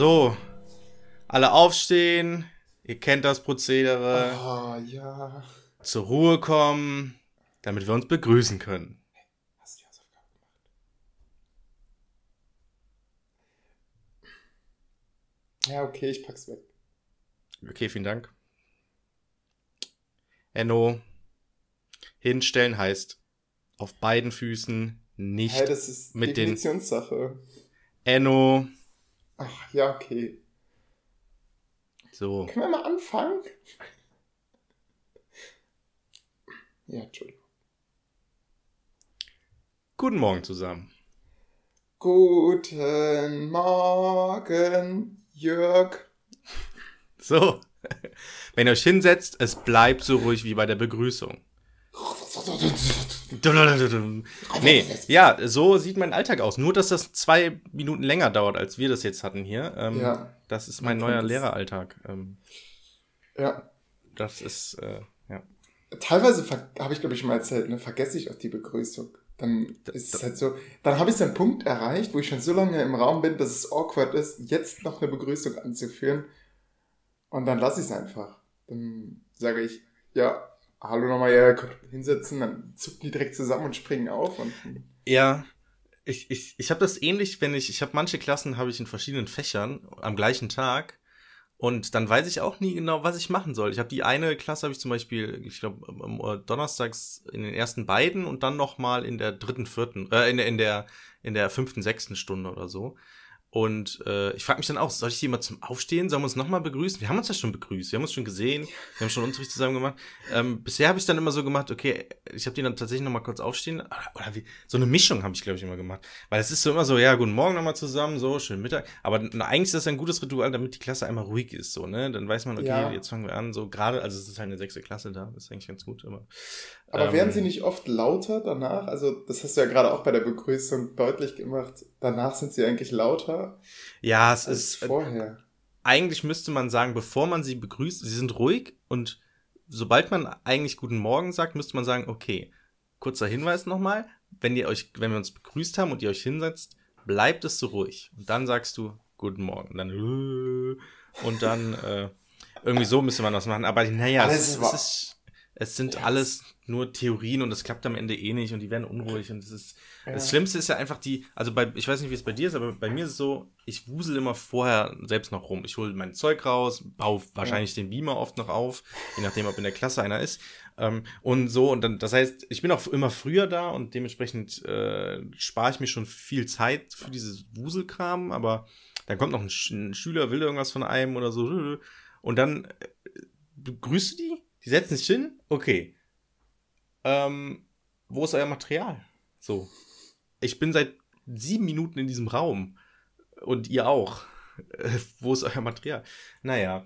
So, alle aufstehen. Ihr kennt das Prozedere. Oh, ja. Zur Ruhe kommen, damit wir uns begrüßen können. Hast du die Hausaufgaben gemacht? Ja, okay, ich pack's weg. Okay, vielen Dank. Enno, hinstellen heißt auf beiden Füßen nicht Hey, das ist mit den Definitionssache. Enno. Ach, ja, okay. So, Können wir mal anfangen? Ja, Entschuldigung. guten Morgen zusammen. Guten Morgen, Jörg. So, wenn ihr euch hinsetzt, es bleibt so ruhig wie bei der Begrüßung. Nee, ja, so sieht mein Alltag aus. Nur, dass das zwei Minuten länger dauert, als wir das jetzt hatten hier. Ähm, Ja. Das ist mein neuer. Lehreralltag. Ähm, Ja, das ist, äh, ja. teilweise habe ich, glaube ich, schon mal erzählt, ne, vergesse ich auch die Begrüßung. Dann Da- ist es halt so, dann habe ich so einen Punkt erreicht, wo ich schon so lange im Raum bin, dass es awkward ist, jetzt noch eine Begrüßung anzuführen. Und dann lasse ich es einfach. Dann sage ich, ja, hallo nochmal, ja, hinsetzen, dann zucken die direkt zusammen und springen auf. Und Ja, ich, ich, ich habe das ähnlich, wenn ich, ich habe manche Klassen habe ich in verschiedenen Fächern am gleichen Tag und dann weiß ich auch nie genau, was ich machen soll. Ich habe die eine Klasse habe ich zum Beispiel, ich glaube, donnerstags in den ersten beiden und dann noch mal in der dritten, vierten, äh, in der, in der, in der fünften, sechsten Stunde oder so. Und äh, ich frage mich dann auch, soll ich die mal zum Aufstehen? Sollen wir uns nochmal begrüßen? Wir haben uns ja schon begrüßt, wir haben uns schon gesehen, wir haben schon Unterricht zusammen gemacht. Ähm, bisher habe ich dann immer so gemacht, okay, ich habe die dann tatsächlich nochmal kurz aufstehen. Oder, oder wie, so eine Mischung habe ich, glaube ich, immer gemacht. Weil es ist so immer so, ja, guten Morgen nochmal zusammen, so, schönen Mittag. Aber na, eigentlich ist das ein gutes Ritual, damit die Klasse einmal ruhig ist, so, ne? Dann weiß man, okay, Ja. jetzt fangen wir an, so gerade, also es ist halt eine sechste Klasse da, ist eigentlich ganz gut, aber. Aber ähm, werden sie nicht oft lauter danach? Also, das hast du ja gerade auch bei der Begrüßung deutlich gemacht. Danach sind sie eigentlich lauter Ja, es ist. äh, vorher. eigentlich müsste man sagen, bevor man sie begrüßt, sie sind ruhig und sobald man eigentlich guten Morgen sagt, müsste man sagen, okay, kurzer Hinweis nochmal, wenn ihr euch, wenn wir uns begrüßt haben und ihr euch hinsetzt, bleibt es so ruhig. Und dann sagst du guten Morgen. Und dann äh, und dann äh, irgendwie so müsste man das machen. Aber naja, es, es ist, es, sind Ja, alles nur Theorien und es klappt am Ende eh nicht und die werden unruhig und es ist das Ja. Schlimmste ist ja einfach die, also bei, ich weiß nicht, wie es bei dir ist, aber bei mir ist es so, ich wusel immer vorher selbst noch rum. Ich hole mein Zeug raus, baue wahrscheinlich den Beamer oft noch auf, je nachdem, ob in der Klasse einer ist. Ähm, und so, und dann, das heißt, ich bin auch immer früher da und dementsprechend äh, spare ich mir schon viel Zeit für dieses Wuselkram, aber dann kommt noch ein, Sch ein Schüler, will irgendwas von einem oder so. Und dann äh, begrüßt du die, die setzen sich hin, okay. Ähm, wo ist euer Material? So. Ich bin seit sieben Minuten in diesem Raum. Und ihr auch. Äh, wo ist euer Material? Naja,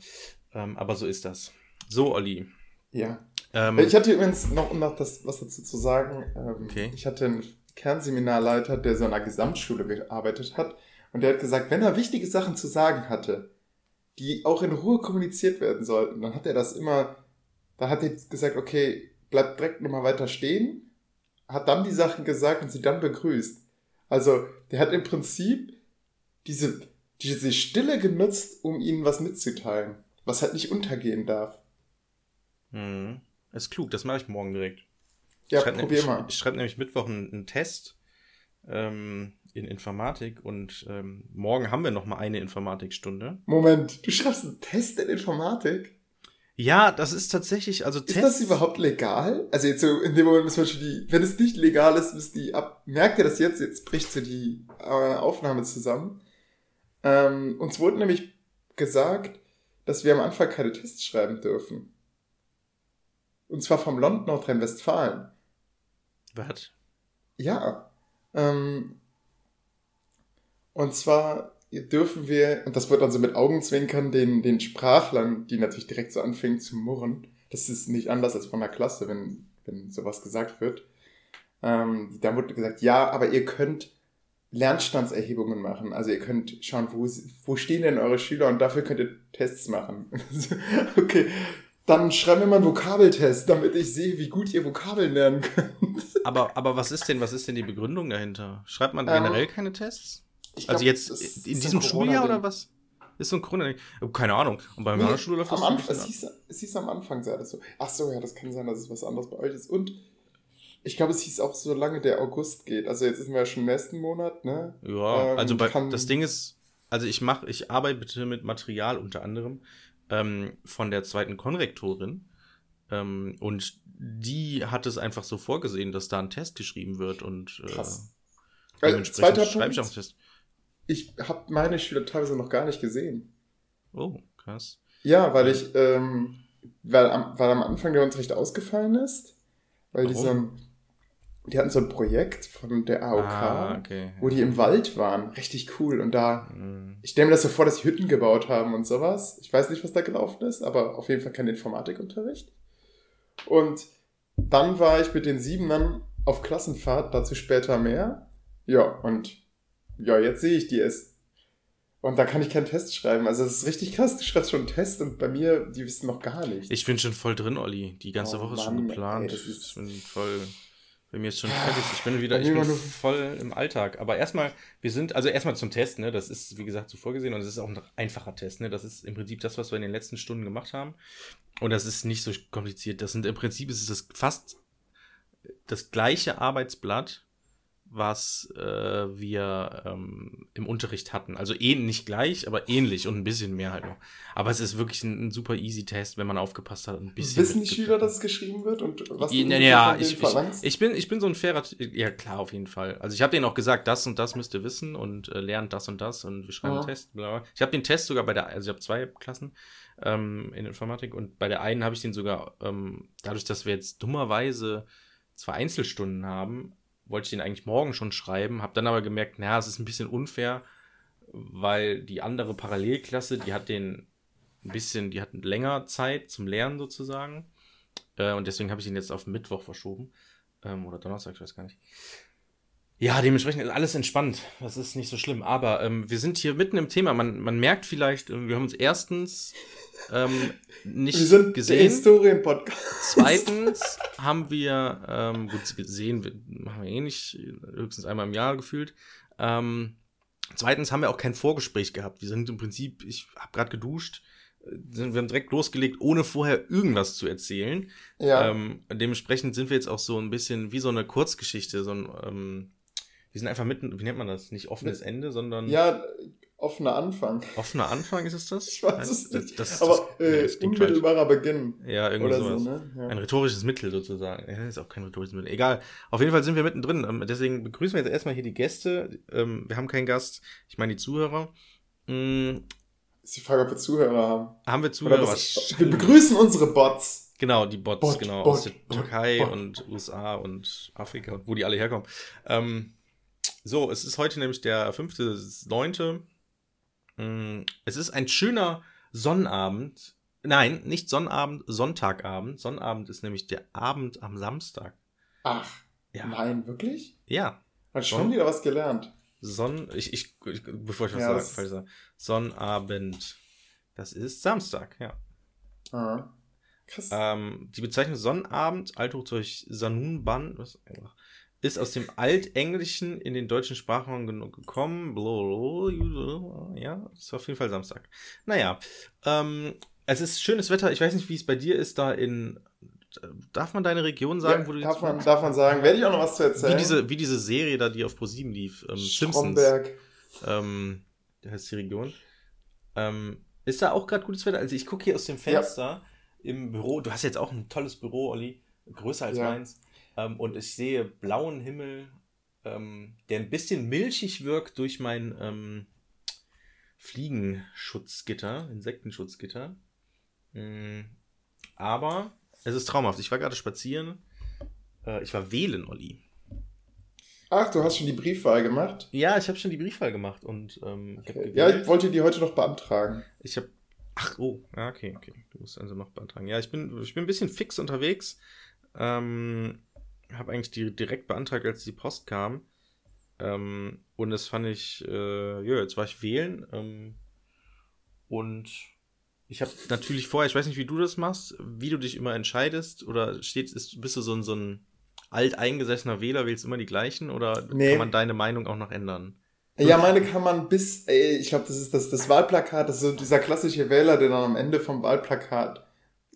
ähm, aber so ist das. So, Olli. Ja. Ähm, Ich hatte übrigens noch, um noch das, was dazu zu sagen, ähm, Okay. ich hatte einen Kernseminarleiter, der so an einer Gesamtschule gearbeitet hat und der hat gesagt, wenn er wichtige Sachen zu sagen hatte, die auch in Ruhe kommuniziert werden sollten, dann hat er das immer, da hat er gesagt, okay, bleibt direkt nochmal weiter stehen, hat dann die Sachen gesagt und sie dann begrüßt. Also, der hat im Prinzip diese, diese Stille genutzt, um ihnen was mitzuteilen, was halt nicht untergehen darf. mh, ist klug, das mache ich morgen direkt. Ja, ich probier nämlich, mal. ich schreibe nämlich Mittwoch einen, einen Test ähm, in Informatik und ähm, morgen haben wir noch mal eine Informatikstunde. Moment, du schreibst einen Test in Informatik? Ja, das ist tatsächlich, also Ist das überhaupt legal? Also jetzt so in dem Moment müssen wir schon die, wenn es nicht legal ist, müssen die ab. Merkt ihr das jetzt? Jetzt bricht so die äh, Aufnahme zusammen. Ähm, uns wurde nämlich gesagt, dass wir am Anfang keine Tests schreiben dürfen. Und zwar vom Land Nordrhein-Westfalen. Was? Ja. Ähm, und zwar dürfen wir, und das wird dann so mit Augenzwinkern, den, den Sprachlern, die natürlich direkt so anfingen zu murren, das ist nicht anders als von der Klasse, wenn, wenn sowas gesagt wird. Ähm, da wurde gesagt, ja, aber ihr könnt Lernstandserhebungen machen. Also ihr könnt schauen, wo, wo stehen denn eure Schüler und dafür könnt ihr Tests machen. okay. Dann schreiben wir mal einen Vokabeltest, damit ich sehe, wie gut ihr Vokabeln lernen könnt. Aber, aber was ist denn, was ist denn die Begründung dahinter? Schreibt man Ähm, generell keine Tests? Ich also glaub, jetzt in diesem Schuljahr Corona-Ding. oder was? Ist so ein Corona. Oh, keine Ahnung. Und beim Nee, anderen Schule läuft das am es, hieß, es hieß am Anfang, sei das so. Ach so, ja, das kann sein, dass es was anderes bei euch ist. Und ich glaube, es hieß auch, solange der August geht. Also jetzt sind wir ja schon im nächsten Monat, ne? Ja, ähm, also bei, das Ding ist, also ich mache, ich arbeite bitte mit Material unter anderem ähm, von der zweiten Konrektorin. Ähm, und die hat es einfach so vorgesehen, dass da ein Test geschrieben wird und äh, Krass. Äh, dementsprechend zweiter schreibe ich auch einen Test. Ich habe meine Schüler teilweise noch gar nicht gesehen. Oh, krass. Ja, weil ich, ähm, weil, am, weil am Anfang der Unterricht ausgefallen ist, weil die so ein, die hatten so ein Projekt von der AOK, Ah, okay. wo die im Wald waren. Richtig cool. Und da, Hm. ich stelle mir das so vor, dass sie Hütten gebaut haben und sowas. Ich weiß nicht, was da gelaufen ist, aber auf jeden Fall kein Informatikunterricht. Und dann war ich mit den Siebenern auf Klassenfahrt, dazu später mehr. Ja, und ja, jetzt sehe ich die es. Und da kann ich keinen Test schreiben. Also das ist richtig krass. Du schreibst schon einen Test und bei mir, die wissen noch gar nicht. Ich bin schon voll drin, Olli. Die ganze Oh Woche ist schon geplant. ey, das ist- ich bin voll. Bei mir ist schon fertig. Ich bin wieder, ich bin voll im Alltag. Aber erstmal, wir sind, also erstmal zum Test, ne? Das ist, wie gesagt, so vorgesehen und es ist auch ein einfacher Test, ne? Das ist im Prinzip das, was wir in den letzten Stunden gemacht haben. Und das ist nicht so kompliziert. Das sind im Prinzip ist es fast das gleiche Arbeitsblatt, was äh, wir ähm, im Unterricht hatten. Also eh nicht gleich, aber ähnlich und ein bisschen mehr halt noch. Aber es ist wirklich ein, ein super easy Test, wenn man aufgepasst hat. und Ein bisschen Wissen die Schüler, dass es geschrieben wird und was du ja, ja ich, ich, ich, bin, ich bin so ein fairer, ja klar, auf jeden Fall. Also ich habe denen auch gesagt, das und das müsst ihr wissen und äh, lernt das und das und wir schreiben Ja. einen Test. Bla bla. Ich habe den Test sogar bei der, also ich habe zwei Klassen ähm, in Informatik und bei der einen habe ich den sogar, ähm, dadurch, dass wir jetzt dummerweise zwei Einzelstunden haben, wollte ich den eigentlich morgen schon schreiben, habe dann aber gemerkt, naja, es ist ein bisschen unfair, weil die andere Parallelklasse, die hat den ein bisschen, die hatten länger Zeit zum Lernen sozusagen. Äh, und deswegen habe ich ihn jetzt auf Mittwoch verschoben. Ähm, oder Donnerstag, ich weiß gar nicht. Ja, dementsprechend ist alles entspannt. Das ist nicht so schlimm. Aber ähm, wir sind hier mitten im Thema. Man, man merkt vielleicht, äh, wir haben uns erstens ähm, nicht Wir sind der gesehen. Historien-Podcast. Zweitens haben wir, ähm, gut gesehen, machen wir eh nicht, höchstens einmal im Jahr gefühlt. Ähm, zweitens haben wir auch kein Vorgespräch gehabt. Wir sind im Prinzip, ich habe gerade geduscht, äh, sind, wir haben direkt losgelegt, ohne vorher irgendwas zu erzählen. Ja. Ähm, dementsprechend sind wir jetzt auch so ein bisschen wie so eine Kurzgeschichte, so ein, ähm, wir sind einfach mitten, wie nennt man das? Nicht offenes Ende, sondern ja, offener Anfang. offener Anfang ist es das? Ich weiß es Das- nicht. das- aber das- äh, das klingt falsch. unmittelbarer Beginn. Ja, irgendwie Oder sowas. so, ne? Ja. Ein rhetorisches Mittel sozusagen. Ja, ist auch kein rhetorisches Mittel. Egal. Auf jeden Fall sind wir mittendrin. Ähm, Deswegen begrüßen wir jetzt erstmal hier die Gäste. Ähm, Wir haben keinen Gast. Ich meine die Zuhörer. Mm, Ist die Frage, ob wir Zuhörer haben. Haben wir Zuhörer? Was- wir begrüßen unsere Bots. Genau, die Bots, Bot, genau, Bot, aus der Bot, Türkei und USA und Afrika und wo die alle herkommen. Ähm, so, es ist heute nämlich der 5.9. Mm, Es ist ein schöner Sonnabend. Nein, nicht Sonnabend, Sonntagabend. Sonnabend ist nämlich der Abend am Samstag. Ach, Ja. nein, wirklich? Ja, Hat Schon? wieder was gelernt. Sonn, ich, ich, ich bevor ich was Ja, sage, sage. Sonnabend. Das ist Samstag, ja. Ah. Krass. Ähm, die Bezeichnung Sonnabend, Althochdeutsch Sanunban, was, ist aus dem Altenglischen in den deutschen Sprachraum gekommen. Ja, ist auf jeden Fall Samstag. Naja, ähm, es ist schönes Wetter. Ich weiß nicht, wie es bei dir ist da in. Darf man deine Region sagen, ja, wo du darf, jetzt man, darf man sagen. Werde ich auch noch was zu erzählen? wie diese, wie diese Serie da, die auf ProSieben lief, ähm, Simpsons. Stromberg. Ähm, der heißt die Region. Ähm, ist da auch gerade gutes Wetter? Also ich gucke hier aus dem Fenster im Büro. Du hast jetzt auch ein tolles Büro, Olli. Größer als Ja. meins. Ähm, und ich sehe blauen Himmel, ähm, der ein bisschen milchig wirkt durch mein ähm, Fliegenschutzgitter, Insektenschutzgitter. Mm, aber es ist traumhaft. Ich war gerade spazieren. Äh, ich war wählen, Olli. Ach, du hast schon die Briefwahl gemacht? Ja, ich habe schon die Briefwahl gemacht und ähm, ich Okay. Ja, ich wollte die heute noch beantragen. Ich habe. Ach, oh, ja, okay, okay. Du musst also noch beantragen. Ja, ich bin, ich bin ein bisschen fix unterwegs. Ähm, habe eigentlich die direkt beantragt, als die Post kam. Ähm, und das fand ich, äh, ja, jetzt war ich wählen. Ähm, und Ich habe natürlich vorher, ich weiß nicht, wie du das machst, wie du dich immer entscheidest oder steht, ist, bist du so ein, so ein alteingesessener Wähler, wählst immer die gleichen oder Nee. kann man deine Meinung auch noch ändern? Ja, meine kann man bis, ey, ich glaube, das ist das, das Wahlplakat, das ist so dieser klassische Wähler, der dann am Ende vom Wahlplakat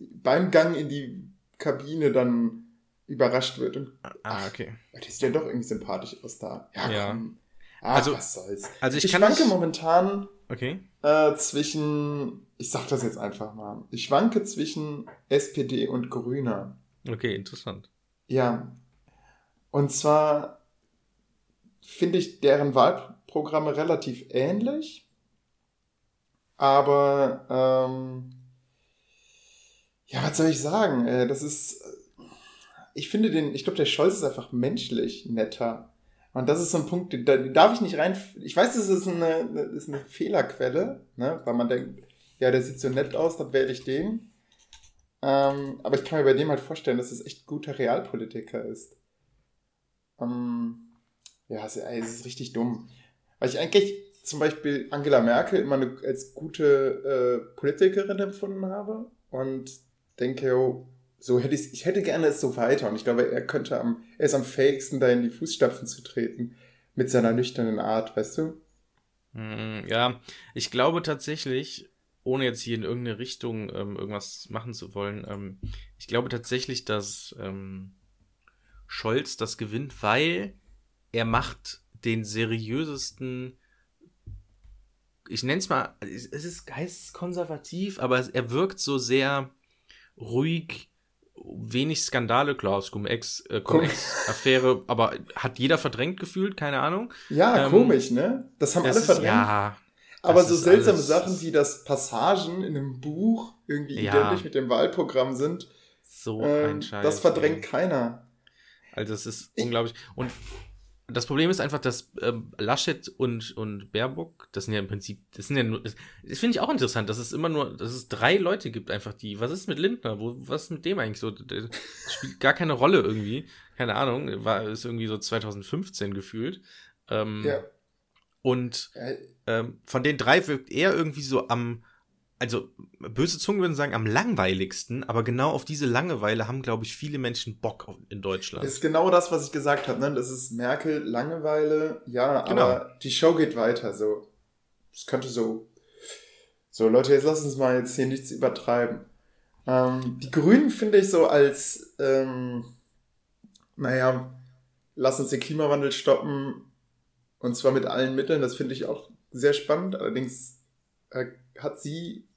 beim Gang in die Kabine dann überrascht wird und Ah, okay. oh, die sieht ja doch irgendwie sympathisch aus da. Ja, Ja. komm. Ach, Also- was soll's. Also ich, Ich, kann schwanke nicht, momentan Okay. äh, zwischen, ich sag das jetzt einfach mal, ich schwanke zwischen SPD und Grüner. Okay, interessant. Ja. Und zwar finde ich deren Wahlprogramme relativ ähnlich. Aber, ähm, ja, was soll ich sagen? Äh, das ist, ich finde den, ich glaube, der Scholz ist einfach menschlich netter. Und das ist so ein Punkt, da darf ich nicht rein. Ich weiß, das ist eine, das ist eine Fehlerquelle, ne? weil man denkt, ja, der sieht so nett aus, dann wähle ich den. Ähm, aber ich kann mir bei dem halt vorstellen, dass es echt ein guter Realpolitiker ist. Ähm, ja, es ist richtig dumm. Weil ich eigentlich zum Beispiel Angela Merkel immer eine, als gute äh, Politikerin empfunden habe und denke, oh, so hätte ich, ich hätte gerne es so weiter. Und ich glaube, er könnte am, er ist am fähigsten, da in die Fußstapfen zu treten mit seiner nüchternen Art, weißt du? Mm, Ja, ich glaube tatsächlich, ohne jetzt hier in irgendeine Richtung ähm, irgendwas machen zu wollen, ähm, ich glaube tatsächlich, dass ähm, Scholz das gewinnt, weil er macht den seriösesten, ich nenne es mal, es ist geisteskonservativ, aber es, er wirkt so sehr ruhig, wenig Skandale, klar, es Cum-Ex, äh, Cum-Ex-Affäre, aber hat jeder verdrängt gefühlt, keine Ahnung. Ja, Ähm, komisch, ne? Das haben Das alle ist, verdrängt. ja, Aber so ist seltsame Sachen wie das Passagen in einem Buch irgendwie Ja. identisch mit dem Wahlprogramm sind, so ähm, ein Scheiß. das verdrängt ey. keiner. Also das ist Ich- unglaublich. Und das Problem ist einfach, dass ähm, Laschet und, und Baerbock, das sind ja im Prinzip, das sind ja nur, das, das finde ich auch interessant, dass es immer nur, dass es drei Leute gibt einfach, die, was ist mit Lindner? Wo, was ist mit dem eigentlich so? Das spielt gar keine Rolle irgendwie. Keine Ahnung, war, ist irgendwie so 2015 gefühlt. Ähm, Ja. Und Äh, ähm, von den drei wirkt er irgendwie so am, also böse Zungen würden sagen, am langweiligsten, aber genau auf diese Langeweile haben, glaube ich, viele Menschen Bock in Deutschland. Das ist genau das, was ich gesagt habe. Ne? Das ist Merkel, Langeweile, ja, Genau. aber die Show geht weiter. So, es könnte so. So, Leute, jetzt lass uns mal jetzt hier nichts übertreiben. Ähm, die Grünen finde ich so als, ähm, naja, lass uns den Klimawandel stoppen und zwar mit allen Mitteln. Das finde ich auch sehr spannend. Allerdings äh, hat sie,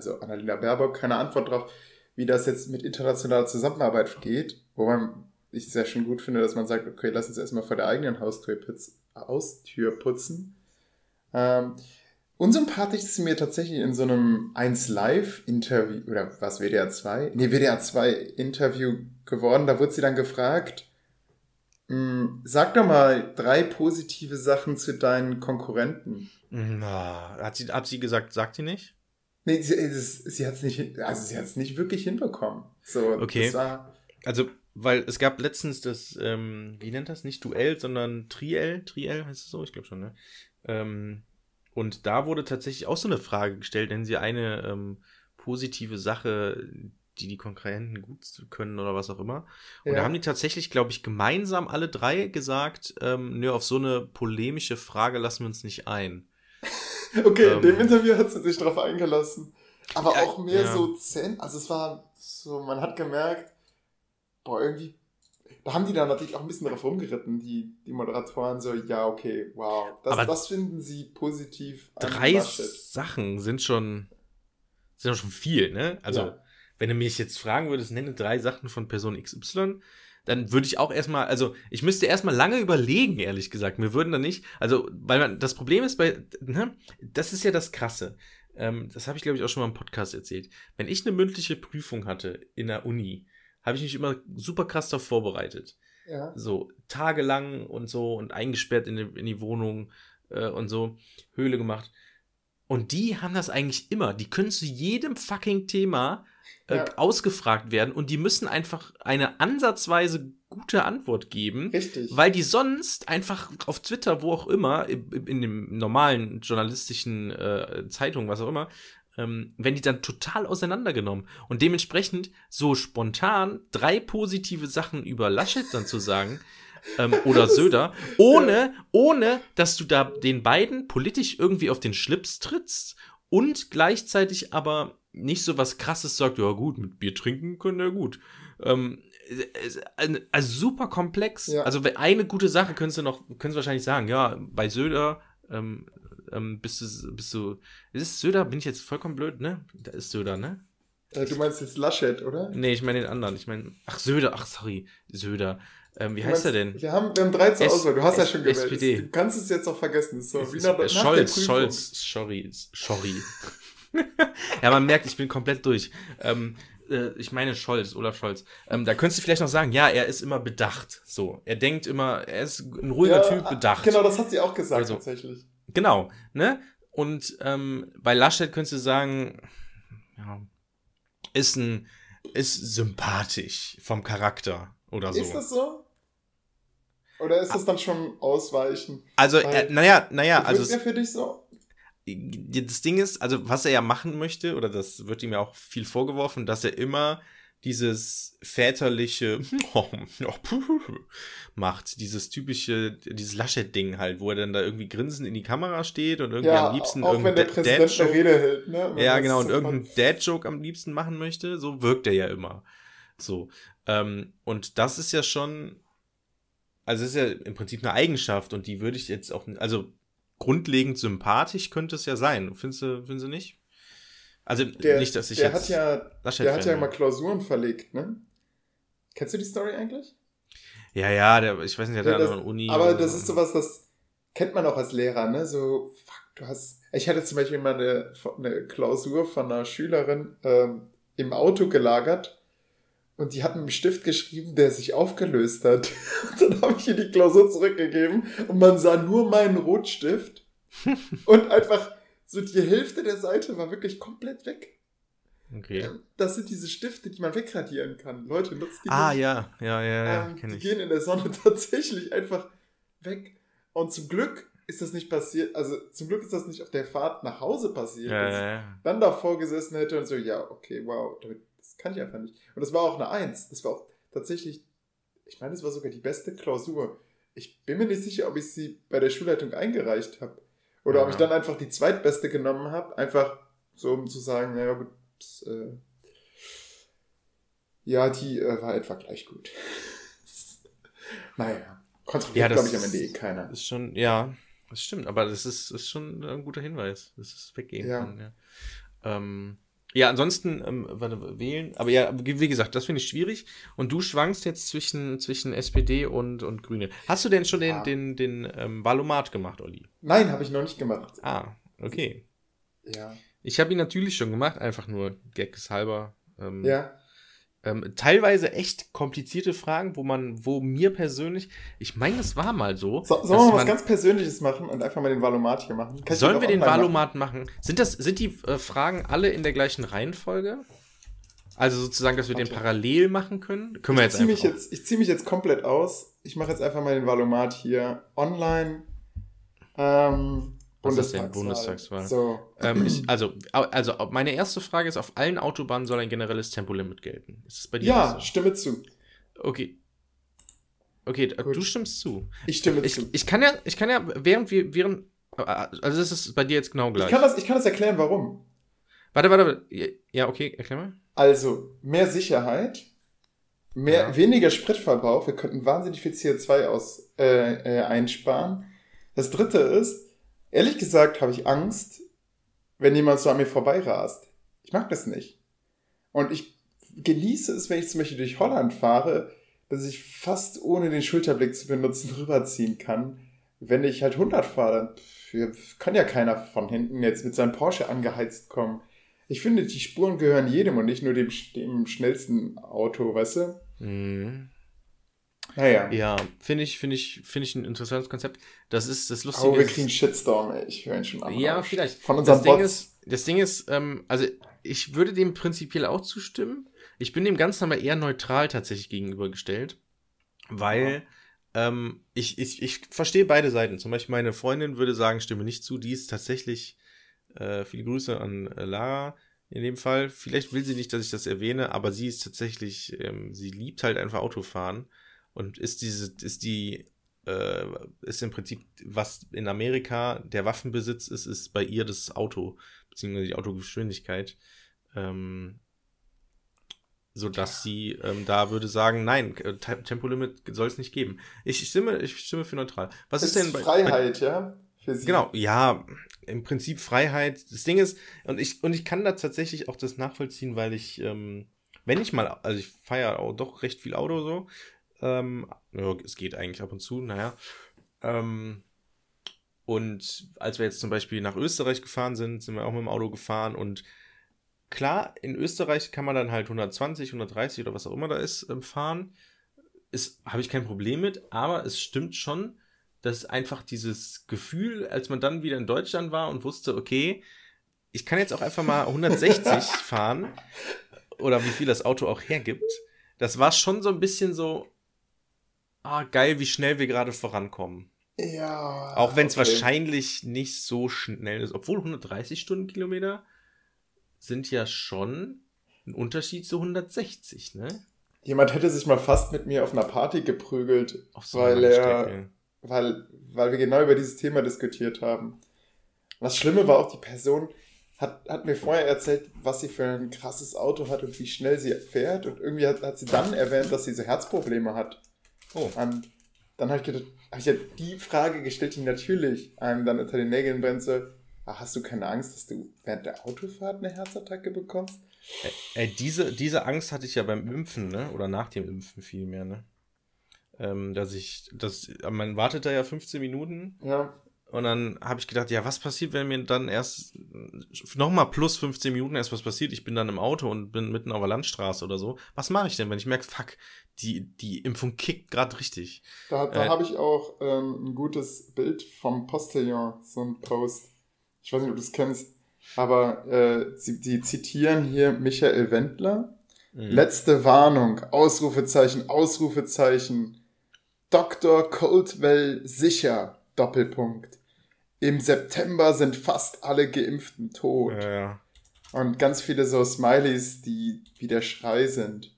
also Annalena Baerbock, keine Antwort darauf, wie das jetzt mit internationaler Zusammenarbeit geht. Wobei ich es ja schon gut finde, dass man sagt, okay, lass uns erstmal vor der eigenen Haustür, putz, Haustür putzen. Ähm, unsympathisch ist mir tatsächlich in so einem 1 Live-Interview, oder was, WDR 2? Nee, WDR 2 Interview geworden. Da wurde sie dann gefragt, mh, sag doch mal drei positive Sachen zu deinen Konkurrenten. Na, hat sie, hat sie gesagt, sagt sie nicht? Nee, sie, das, sie hat es nicht, also sie hat es nicht wirklich hinbekommen. So, Okay. Also, weil es gab letztens das, ähm, wie nennt das? Nicht Duell, sondern Triell. Triell heißt es so? Ich glaube schon, ne? Ähm, und da wurde tatsächlich auch so eine Frage gestellt, nennen Sie eine ähm, positive Sache, die die Konkurrenten gut können oder was auch immer. Und da Ja. haben die tatsächlich, glaube ich, gemeinsam alle drei gesagt, ähm, nö, auf so eine polemische Frage lassen wir uns nicht ein. Okay, in dem Ähm, Interview hat sie sich drauf eingelassen. Aber Ja, auch mehr ja. so zehn, also es war so, man hat gemerkt, boah, irgendwie, da haben die dann natürlich auch ein bisschen drauf rumgeritten, die, die Moderatoren, so, ja, okay, wow, das, Aber das finden sie positiv an Drei. Sachen sind schon, sind schon viel, ne? Also, Ja. wenn du mich jetzt fragen würdest, nenne drei Sachen von Person XY, dann würde ich auch erstmal, also ich müsste erstmal lange überlegen, ehrlich gesagt. Mir würden dann nicht, also, weil man, das Problem ist bei, ne, das ist ja das Krasse. Ähm, das habe ich, glaube ich, auch schon mal im Podcast erzählt. Wenn ich eine mündliche Prüfung hatte in der Uni, habe ich mich immer super krass darauf vorbereitet. Ja. So tagelang und so und eingesperrt in die, in die Wohnung äh, und so, Höhle gemacht. Und die haben das eigentlich immer. Die können zu jedem fucking Thema äh, Ja. ausgefragt werden und die müssen einfach eine ansatzweise gute Antwort geben, Richtig. weil die sonst einfach auf Twitter, wo auch immer, in, in dem normalen journalistischen äh, Zeitung, was auch immer, ähm, werden die dann total auseinandergenommen. Und dementsprechend so spontan drei positive Sachen über Laschet dann zu sagen, ähm, oder Söder, ohne, ohne, dass du da den beiden politisch irgendwie auf den Schlips trittst und gleichzeitig aber nicht so was krasses sagt, ja gut, mit Bier trinken können ja gut. Ähm, also super komplex. Ja. Also eine gute Sache könntest du noch, könntest du wahrscheinlich sagen, ja, bei Söder ähm, ähm, bist du, bist du, ist es Söder, bin ich jetzt vollkommen blöd, ne? Da ist Söder, ne? Äh, du meinst jetzt Laschet, oder? Nee, ich meine den anderen. Ich meine, ach, Söder, ach, sorry, Söder. Ähm, wie du heißt meinst, er denn? Wir haben, wir haben drei zur Auswahl. Du hast S ja schon gewählt. SPD. Du kannst es jetzt auch vergessen. So, wie nach, nach Scholz, Scholz, sorry, sorry. ja, man merkt, ich bin komplett durch. Ähm, äh, ich meine Scholz, Olaf Scholz. Ähm, da könntest du vielleicht noch sagen, ja, er ist immer bedacht. So, er denkt immer, er ist ein ruhiger ja, Typ, bedacht. Genau, das hat sie auch gesagt also, tatsächlich. Genau, ne? Und ähm, bei Laschet könntest du sagen, ja, ist ein, ist sympathisch vom Charakter oder so. Ist das so? Oder ist das dann schon ausweichen? Also, äh, naja, naja, also. Ist der für dich so? Das Ding ist, also was er ja machen möchte, oder das wird ihm ja auch viel vorgeworfen, dass er immer dieses väterliche macht, dieses typische, dieses Laschet-Ding halt, wo er dann da irgendwie grinsend in die Kamera steht und irgendwie ja, am liebsten auch wenn der Präsident eine Rede hält, ne? ja, genau, und irgendeinen Dad-Joke am liebsten machen möchte, so wirkt er ja immer. So. Ähm, und das ist ja schon, also ist ja im Prinzip eine Eigenschaft und die würde ich jetzt auch, also grundlegend sympathisch könnte es ja sein. Findest du, findest du nicht? Also der, nicht, dass ich der jetzt. Hat ja, der hat ja mal Klausuren verlegt, ne? Kennst du die Story eigentlich? Ja, ja, der, ich weiß nicht, hat ja, der an der Uni. Aber das ist sowas, das kennt man auch als Lehrer, ne? So, fuck, du hast. Ich hatte zum Beispiel mal eine, eine Klausur von einer Schülerin ähm, im Auto gelagert und die hat einen Stift geschrieben, der sich aufgelöst hat. Und dann habe ich ihr die Klausur zurückgegeben und man sah nur meinen Rotstift und einfach so die Hälfte der Seite war wirklich komplett weg. Okay. Ähm, das sind diese Stifte, die man wegradieren kann. Leute, nutzt die. Ah, nicht. ja, ja, ja, ja. Ähm, die ich. gehen in der Sonne tatsächlich einfach weg. Und zum Glück ist das nicht passiert. Also, zum Glück ist das nicht auf der Fahrt nach Hause passiert. Ja, ja, ja. Dann davor gesessen hätte und so, ja, okay, wow, das kann ich einfach nicht. Und das war auch eine Eins. Das war auch tatsächlich, ich meine, das war sogar die beste Klausur. Ich bin mir nicht sicher, ob ich sie bei der Schulleitung eingereicht habe. Oder ja. ob ich dann einfach die zweitbeste genommen habe, einfach so um zu sagen, naja gut, das, äh, ja, die äh, war etwa gleich gut. naja, kontrolliert, ja, glaube ich, am Ende eh keiner. Ist schon, ja, das stimmt, aber das ist, ist schon ein guter Hinweis, dass es weggehen ja. kann. Ja. Ähm, ja, ansonsten ähm, warte, wählen. Aber ja, wie gesagt, das finde ich schwierig. Und du schwankst jetzt zwischen, zwischen SPD und, und Grüne. Hast du denn schon den, ah. den, den, den ähm, Valomat gemacht, Olli? Nein, habe ich noch nicht gemacht. Ah, okay. Ja. Ich habe ihn natürlich schon gemacht, einfach nur Gags halber. Ähm, ja ähm, teilweise echt komplizierte Fragen, wo man, wo mir persönlich, ich meine, es war mal so. so sollen wir mal was ganz Persönliches machen und einfach mal den Valomat hier machen? Kann sollen wir den Valomat machen? machen? Sind das, sind die äh, Fragen alle in der gleichen Reihenfolge? Also sozusagen, dass wir Warte. den parallel machen können? Können wir ich jetzt mich jetzt Ich ziehe mich jetzt komplett aus. Ich mache jetzt einfach mal den Valomat hier online. Ähm, was ist denn Bundestagswahl? So. Ähm, ich, also, also, meine erste Frage ist: Auf allen Autobahnen soll ein generelles Tempolimit gelten. Ist es bei dir? Ja, so? stimme zu. Okay. Okay, Gut. du stimmst zu. Ich stimme ich, zu. Ich kann ja, ich kann ja, während wir, während, also das ist bei dir jetzt genau gleich. Ich kann das, ich kann das erklären, warum. Warte, warte, warte. Ja, okay, erklär mal. Also, mehr Sicherheit, mehr, ja. weniger Spritverbrauch, wir könnten wahnsinnig viel CO2 aus, äh, äh, einsparen. Das dritte ist, Ehrlich gesagt habe ich Angst, wenn jemand so an mir vorbeirast. Ich mag das nicht. Und ich genieße es, wenn ich zum Beispiel durch Holland fahre, dass ich fast ohne den Schulterblick zu benutzen rüberziehen kann. Wenn ich halt 100 fahre, dann kann ja keiner von hinten jetzt mit seinem Porsche angeheizt kommen. Ich finde, die Spuren gehören jedem und nicht nur dem, dem schnellsten Auto, weißt du? Mhm. Naja. Ja, finde ich, finde ich, finde ich ein interessantes Konzept. Das ist das Lustige. Oh, wir kriegen Shitstorm, ey. Ich höre ihn schon an. Ja, vielleicht. Von unserem das Ding ist, das Ding ist, ähm, also ich würde dem prinzipiell auch zustimmen. Ich bin dem Ganzen aber eher neutral tatsächlich gegenübergestellt, weil ja. ähm, ich, ich, ich verstehe beide Seiten. Zum Beispiel meine Freundin würde sagen, stimme nicht zu. Die ist tatsächlich Äh, viele Grüße an äh, Lara in dem Fall. Vielleicht will sie nicht, dass ich das erwähne, aber sie ist tatsächlich, ähm, sie liebt halt einfach Autofahren und ist diese, ist die, äh, ist im Prinzip, was in Amerika der Waffenbesitz ist, ist bei ihr das Auto, beziehungsweise die Autogeschwindigkeit. Ähm, so dass sie ähm, da würde sagen, nein, äh, Tempolimit soll es nicht geben. Ich stimme, ich stimme für neutral. Was das ist denn bei Freiheit, bei, ja? Für sie. Genau, ja, im Prinzip Freiheit. Das Ding ist, und ich, und ich kann da tatsächlich auch das nachvollziehen, weil ich, ähm, wenn ich mal, also ich feiere auch doch recht viel Auto so, ähm, ja, es geht eigentlich ab und zu, naja. Ähm, und als wir jetzt zum Beispiel nach Österreich gefahren sind, sind wir auch mit dem Auto gefahren und klar, in Österreich kann man dann halt 120, 130 oder was auch immer da ist, ähm, fahren. Ist, habe ich kein Problem mit, aber es stimmt schon, dass einfach dieses Gefühl, als man dann wieder in Deutschland war und wusste, okay, ich kann jetzt auch einfach mal 160 fahren oder wie viel das Auto auch hergibt, das war schon so ein bisschen so, ah, geil, wie schnell wir gerade vorankommen. Ja. Auch wenn es okay. wahrscheinlich nicht so schnell ist, obwohl 130 Stundenkilometer sind ja schon ein Unterschied zu 160, ne? Jemand hätte sich mal fast mit mir auf einer Party geprügelt, so weil er, weil, weil wir genau über dieses Thema diskutiert haben. Das Schlimme war auch, die Person hat, hat mir vorher erzählt, was sie für ein krasses Auto hat und wie schnell sie fährt. Und irgendwie hat, hat sie dann erwähnt, dass sie so Herzprobleme hat. Oh. Und dann habe ich gedacht, habe ich ja die Frage gestellt, die natürlich einem dann unter den Nägeln brennt, so, ach, hast du keine Angst, dass du während der Autofahrt eine Herzattacke bekommst? Äh, äh, diese, diese Angst hatte ich ja beim Impfen, ne? Oder nach dem Impfen vielmehr, ne? ähm, dass ich, das, man wartet da ja 15 Minuten. Ja. Und dann habe ich gedacht, ja, was passiert, wenn mir dann erst nochmal plus 15 Minuten erst was passiert? Ich bin dann im Auto und bin mitten auf der Landstraße oder so. Was mache ich denn, wenn ich merke, fuck, die, die Impfung kickt gerade richtig? Da, da äh, habe ich auch ähm, ein gutes Bild vom Postillon, so ein Post. Ich weiß nicht, ob du es kennst, aber äh, sie, die zitieren hier Michael Wendler. Mhm. Letzte Warnung, Ausrufezeichen, Ausrufezeichen Dr. Coldwell sicher, Doppelpunkt. Im September sind fast alle Geimpften tot. Ja, ja. Und ganz viele so Smileys, die wie der Schrei sind.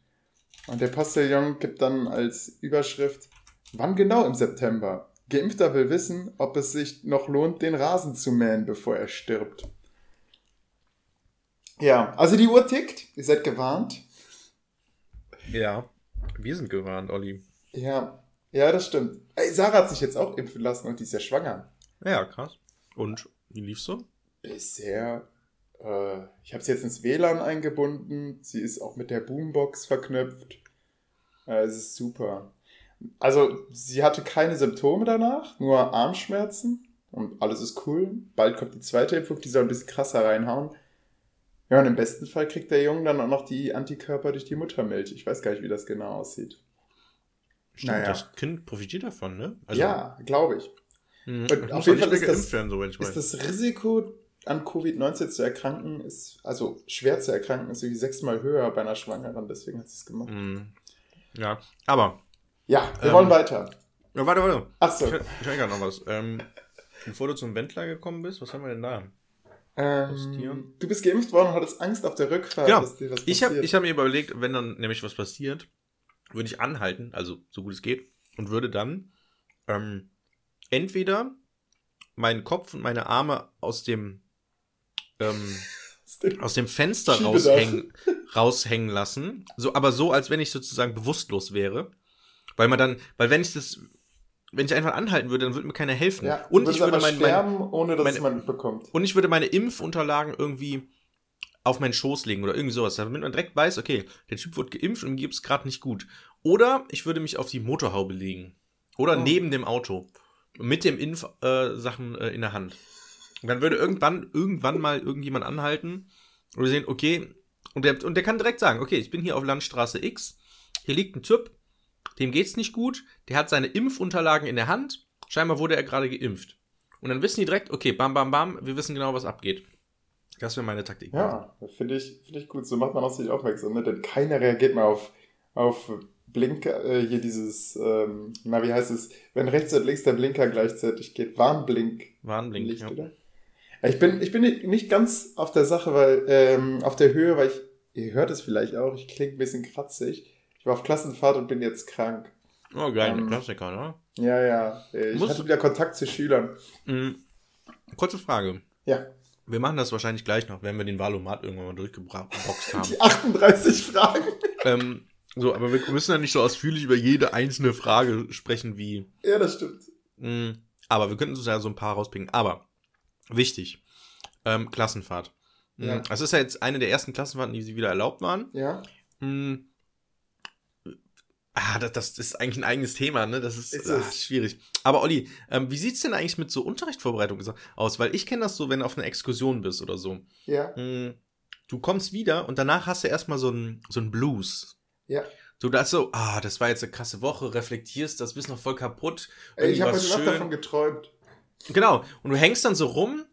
Und der Postillon gibt dann als Überschrift, wann genau im September? Geimpfter will wissen, ob es sich noch lohnt, den Rasen zu mähen, bevor er stirbt. Ja, also die Uhr tickt. Ihr seid gewarnt. Ja, wir sind gewarnt, Olli. Ja, ja, das stimmt. Ey, Sarah hat sich jetzt auch impfen lassen und die ist ja schwanger. Ja, krass. Und wie lief's so? Bisher, äh, ich habe sie jetzt ins WLAN eingebunden. Sie ist auch mit der Boombox verknüpft. Äh, es ist super. Also, sie hatte keine Symptome danach, nur Armschmerzen und alles ist cool. Bald kommt die zweite Impfung, die soll ein bisschen krasser reinhauen. Ja, und im besten Fall kriegt der Junge dann auch noch die Antikörper durch die Muttermilch. Ich weiß gar nicht, wie das genau aussieht. Stimmt, naja. das Kind profitiert davon, ne? Also, ja, glaube ich. Mhm. Und auf jeden Fall ist das, werden, so, ist das Risiko, an Covid-19 zu erkranken, ist, also schwer zu erkranken, ist irgendwie sechsmal höher bei einer Schwangeren, deswegen hat sie es gemacht. Mhm. Ja, aber. Ja, wir ähm, wollen weiter. Ja, warte, warte. Ach so. Ich, ich habe noch was. Ähm, bevor du zum Wendler gekommen bist, was haben wir denn da? Ähm, du bist geimpft worden und hattest Angst auf der Rückfahrt, genau. dass dir was passiert. Ich habe hab mir überlegt, wenn dann nämlich was passiert, würde ich anhalten, also so gut es geht, und würde dann ähm, entweder meinen Kopf und meine Arme aus dem ähm, aus dem Fenster raushängen, raushängen lassen, so aber so, als wenn ich sozusagen bewusstlos wäre, weil man dann, weil wenn ich das wenn ich einfach anhalten würde, dann würde mir keiner helfen. Ja, und ich würde mein, sterben, ohne dass meine, man mitbekommt. Und ich würde meine Impfunterlagen irgendwie auf meinen Schoß legen oder irgendwie sowas, damit man direkt weiß, okay, der Typ wird geimpft und ihm gibt es gerade nicht gut. Oder ich würde mich auf die Motorhaube legen. Oder oh. neben dem Auto. Mit dem Impfsachen äh, äh, in der Hand. Und dann würde irgendwann, irgendwann mal irgendjemand anhalten und wir sehen, okay, und der, und der kann direkt sagen, okay, ich bin hier auf Landstraße X, hier liegt ein Typ, dem geht's nicht gut, der hat seine Impfunterlagen in der Hand, scheinbar wurde er gerade geimpft. Und dann wissen die direkt, okay, bam, bam, bam, wir wissen genau, was abgeht. Das wäre meine Taktik. Ja, finde ich, finde ich gut. So macht man auch sich aufmerksam, ne? Denn keiner reagiert mal auf, auf Blinker, äh, hier dieses, ähm, na, wie heißt es, wenn rechts und links der Blinker gleichzeitig geht. Warnblink. Warnblink, Licht, ja. oder? Ich bin, ich bin nicht ganz auf der Sache, weil, ähm, auf der Höhe, weil ich, ihr hört es vielleicht auch, ich klinge ein bisschen kratzig. Ich war auf Klassenfahrt und bin jetzt krank. Oh, geil, ähm, Klassiker, ne? Ja, ja. Ich Musst hatte wieder Kontakt zu Schülern. Mhm. Kurze Frage. Ja. Wir machen das wahrscheinlich gleich noch, wenn wir den Valomat irgendwann mal durchgeboxt haben. Die 38 Fragen. Ähm, so, aber wir müssen ja nicht so ausführlich über jede einzelne Frage sprechen wie. Ja, das stimmt. Mh, mm, aber wir könnten uns ja so ein paar rauspicken. Aber wichtig, ähm, Klassenfahrt. Mm, ja. Das ist ja jetzt eine der ersten Klassenfahrten, die sie wieder erlaubt waren. Ja. Mhm. Ah, das, das ist eigentlich ein eigenes Thema, ne? Das ist, ist ah, schwierig. Aber Olli, ähm, wie sieht's denn eigentlich mit so Unterrichtsvorbereitung aus? Weil ich kenne das so, wenn du auf einer Exkursion bist oder so. Ja. Mhm. Du kommst wieder und danach hast du erstmal so ein, so ein Blues. Ja. Du das so, ah, das war jetzt eine krasse Woche, reflektierst das, bist noch voll kaputt. Ey, ich habe heute Nacht davon geträumt. Genau. Und du hängst dann so rum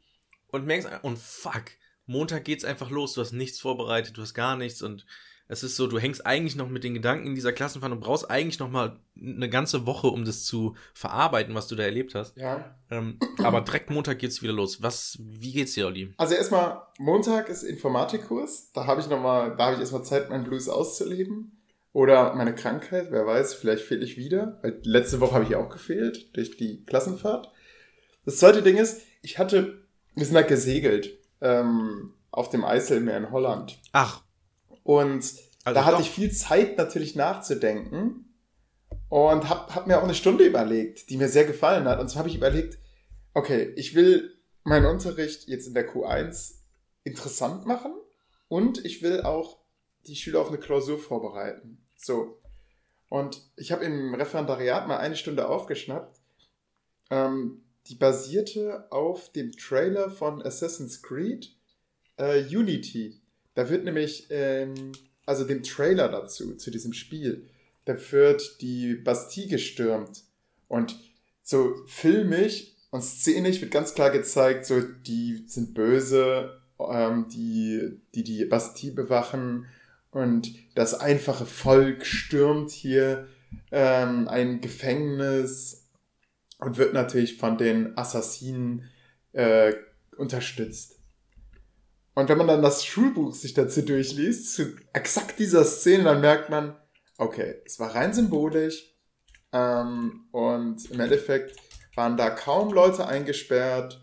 und merkst, und fuck, Montag geht's einfach los, du hast nichts vorbereitet, du hast gar nichts und es ist so, du hängst eigentlich noch mit den Gedanken in dieser Klassenfahrt und brauchst eigentlich noch mal eine ganze Woche, um das zu verarbeiten, was du da erlebt hast. Ja. Ähm, aber direkt Montag geht's wieder los. Was, wie geht's dir, Olli? Also erstmal, Montag ist Informatikkurs. Da habe ich noch mal, da habe ich erstmal Zeit, meinen Blues auszuleben. Oder meine Krankheit, wer weiß, vielleicht fehle ich wieder. Weil letzte Woche habe ich auch gefehlt durch die Klassenfahrt. Das zweite Ding ist, ich hatte, wir sind halt gesegelt ähm, auf dem Eiselmeer in Holland. Ach. Und also da hatte doch. ich viel Zeit natürlich nachzudenken und habe hab mir auch eine Stunde überlegt, die mir sehr gefallen hat. Und zwar habe ich überlegt, okay, ich will meinen Unterricht jetzt in der Q1 interessant machen und ich will auch die Schüler auf eine Klausur vorbereiten. So. Und ich habe im Referendariat mal eine Stunde aufgeschnappt. Ähm, die basierte auf dem Trailer von Assassin's Creed äh, Unity. Da wird nämlich, ähm, also dem Trailer dazu, zu diesem Spiel, da wird die Bastille gestürmt. Und so filmisch und szenisch wird ganz klar gezeigt, so die sind böse, ähm, die, die die Bastille bewachen und das einfache Volk stürmt hier ähm, ein Gefängnis und wird natürlich von den Assassinen äh, unterstützt. Und wenn man dann das Schulbuch sich dazu durchliest, zu exakt dieser Szene, dann merkt man, okay, es war rein symbolisch ähm, und im Endeffekt waren da kaum Leute eingesperrt.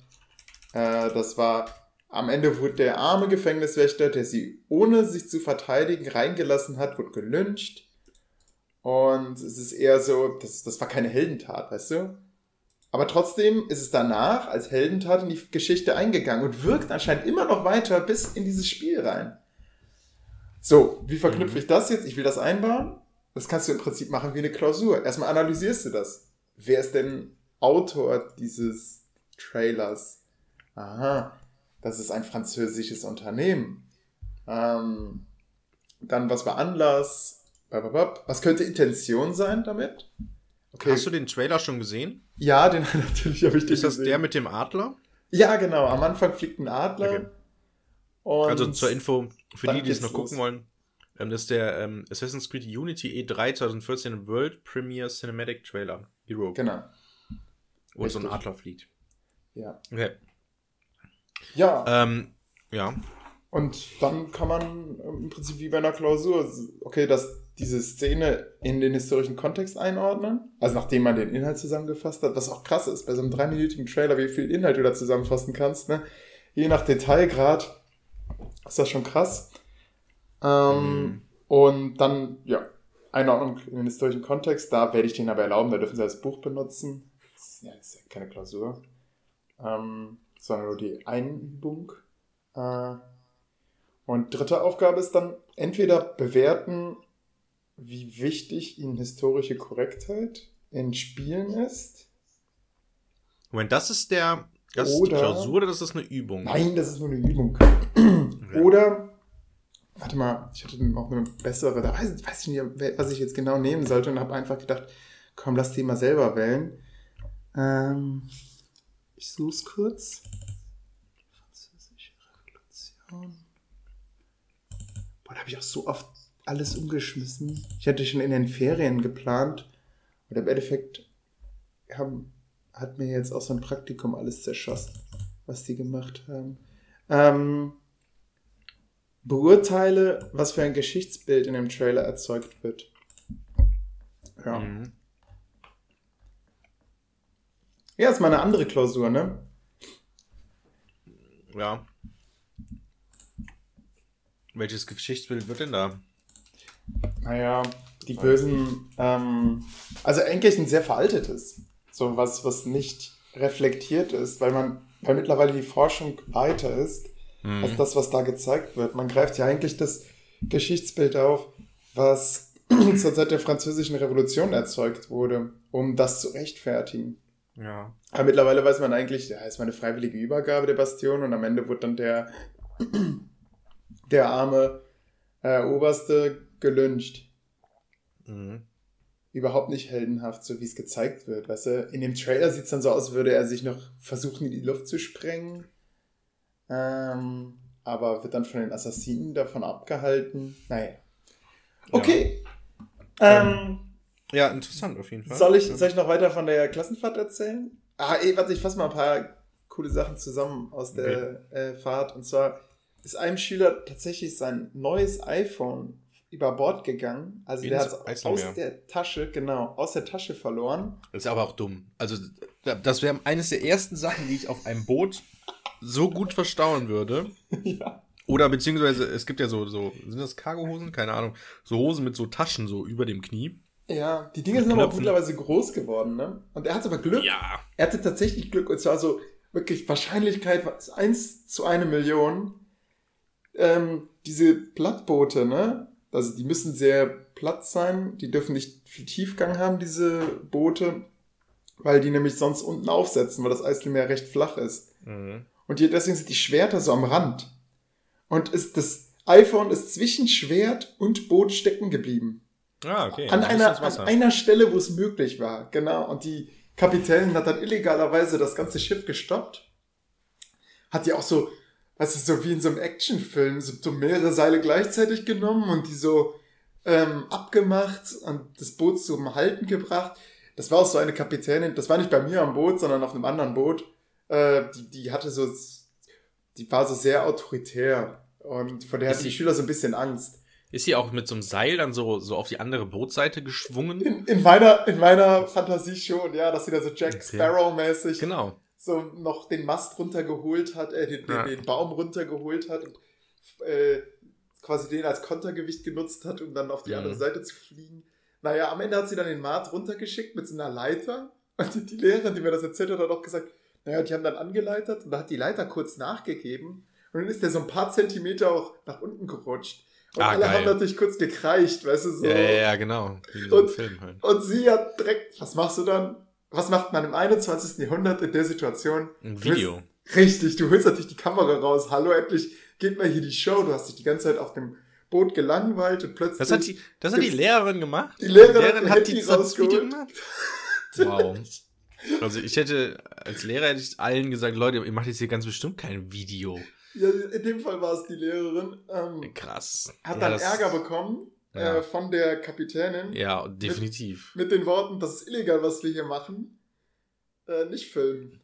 Äh, das war, am Ende wurde der arme Gefängniswächter, der sie ohne sich zu verteidigen reingelassen hat, wurde gelyncht. Und es ist eher so, das, das war keine Heldentat, weißt du? Aber trotzdem ist es danach als Heldentat in die Geschichte eingegangen und wirkt anscheinend immer noch weiter bis in dieses Spiel rein. So, wie verknüpfe mhm. ich das jetzt? Ich will das einbauen. Das kannst du im Prinzip machen wie eine Klausur. Erstmal analysierst du das. Wer ist denn Autor dieses Trailers? Aha, das ist ein französisches Unternehmen. Ähm, dann, was war Anlass? Was könnte Intention sein damit? Okay. Hast du den Trailer schon gesehen? Ja, den natürlich habe ich den Ist das gesehen. der mit dem Adler? Ja, genau. Am Anfang fliegt ein Adler. Okay. also zur Info, für die, die es noch gucken los. wollen, ähm, das ist der ähm, Assassin's Creed Unity E3 2014 World Premiere Cinematic Trailer. Hero. Genau. Wo Richtig. so ein Adler fliegt. Ja. Okay. Ja. Ähm, ja. Und dann kann man im Prinzip wie bei einer Klausur, okay, das diese Szene in den historischen Kontext einordnen. Also nachdem man den Inhalt zusammengefasst hat, was auch krass ist, bei so einem dreiminütigen Trailer, wie viel Inhalt du da zusammenfassen kannst, ne? Je nach Detailgrad ist das schon krass. Ähm, mhm. Und dann, ja, Einordnung in den historischen Kontext, da werde ich den aber erlauben, da dürfen sie als Buch benutzen. Das ist ja, das ist ja keine Klausur. Ähm, sondern nur die Einübung. Äh, und dritte Aufgabe ist dann entweder bewerten, wie wichtig ihnen historische Korrektheit in Spielen ist. Moment, das ist der das oder, ist die Klausur oder das ist eine Übung? Nein, das ist nur eine Übung. Okay. Oder, warte mal, ich hatte noch eine bessere, da weiß, weiß ich nicht, was ich jetzt genau nehmen sollte und habe einfach gedacht, komm, lass die mal selber wählen. Ähm, ich suche es kurz. Französische Revolution. Boah, da habe ich auch so oft alles umgeschmissen. Ich hatte schon in den Ferien geplant. Und im Endeffekt haben, hat mir jetzt auch so ein Praktikum alles zerschossen. was die gemacht haben. Ähm, beurteile, was für ein Geschichtsbild in dem Trailer erzeugt wird. Ja. Mhm. Ja, ist mal eine andere Klausur, ne? Ja. Welches Geschichtsbild wird denn da? Naja, die bösen, ähm, also eigentlich ein sehr veraltetes. So was, was nicht reflektiert ist, weil man, weil mittlerweile die Forschung weiter ist, Mhm. als das, was da gezeigt wird. Man greift ja eigentlich das Geschichtsbild auf, was zur Zeit der französischen Revolution erzeugt wurde, um das zu rechtfertigen. Ja. Aber mittlerweile weiß man eigentlich, ja, es war eine freiwillige Übergabe der Bastion und am Ende wurde dann der, der arme äh, Oberste gelyncht. Mhm. Überhaupt nicht heldenhaft, so wie es gezeigt wird. Weißt du, in dem Trailer sieht es dann so aus, würde er sich noch versuchen, in die Luft zu sprengen. Ähm, aber wird dann von den Assassinen davon abgehalten. Naja. Okay. Ähm, Ja, interessant auf jeden Fall. Soll ich, soll ich noch weiter von der Klassenfahrt erzählen? Ah, ey, warte, ich fasse mal ein paar coole Sachen zusammen aus der äh, Fahrt. Und zwar ist einem Schüler tatsächlich sein neues iPhone über Bord gegangen. Also der Ins hat es aus der Tasche, genau, aus der Tasche verloren. Das ist aber auch dumm. Also, das wäre eines der ersten Sachen, die ich auf einem Boot so gut verstauen würde. ja. Oder beziehungsweise, es gibt ja so, so sind das Cargohosen? Keine Ahnung. So Hosen mit so Taschen so über dem Knie. Ja, die Dinge sind aber auch mittlerweile groß geworden, ne? Und er hatte aber Glück. Ja. Er hatte tatsächlich Glück. Und zwar so wirklich Wahrscheinlichkeit es 1 zu eine Million. Ähm, diese Plattboote, ne? Also die müssen sehr platt sein. Die dürfen nicht viel Tiefgang haben, diese Boote. Weil die nämlich sonst unten aufsetzen, weil das Eiselmeer recht flach ist. Mhm. Und hier, deswegen sind die Schwerter so am Rand. Und ist das iPhone ist zwischen Schwert und Boot stecken geblieben. Ah, okay. An einer, an einer Stelle, wo es möglich war, genau. Und die Kapitänin hat dann illegalerweise das ganze Schiff gestoppt. Hat die auch so, weißt du, so wie in so einem Actionfilm, so, mehrere Seile gleichzeitig genommen und die so ähm, abgemacht und das Boot zum Halten gebracht. Das war auch so eine Kapitänin, das war nicht bei mir am Boot, sondern auf einem anderen Boot. Äh, die, die hatte so, die war so sehr autoritär. Und von der hatten die Schüler so ein bisschen Angst. Ist sie auch mit so einem Seil dann so, so auf die andere Bootseite geschwungen? In, in, meiner, in meiner Fantasie schon, ja, dass sie da so Jack. Sparrow-mäßig Genau. so noch den Mast runtergeholt hat, äh, den, Ja. den, den Baum runtergeholt hat und äh, quasi den als Kontergewicht genutzt hat, um dann auf die Mhm. andere Seite zu fliegen. Naja, am Ende hat sie dann den Mart runtergeschickt mit so einer Leiter. Und die, die Lehrerin, die mir das erzählt hat, hat auch gesagt, naja, die haben dann angeleitet und da hat die Leiter kurz nachgegeben. Und dann ist der so ein paar Zentimeter auch nach unten gerutscht. Und Ah, alle geil. haben natürlich kurz gekreicht, weißt du, so. Ja, ja, ja, genau. So Und- halt. Und sie hat direkt, was machst du dann? Was macht man im 21. Jahrhundert in der Situation? Ein Video. Richtig, du holst natürlich die Kamera raus. Hallo, endlich geht mal hier die Show. Du hast dich die ganze Zeit auf dem Boot gelangweilt und plötzlich. Das hat die, das hat die Lehrerin gemacht? Die Lehrerin hat ihr hat Handy die das Video rausgeholt. gemacht? Wow. Also ich hätte, als Lehrer hätte ich allen gesagt, Leute, ihr macht jetzt hier ganz bestimmt kein Video. Ja, in dem Fall war es die Lehrerin. Ähm, Krass. hat Ja, dann Ärger bekommen Ja. äh, von der Kapitänin Ja, definitiv. mit den Worten, das ist illegal, was wir hier machen. Äh, nicht filmen.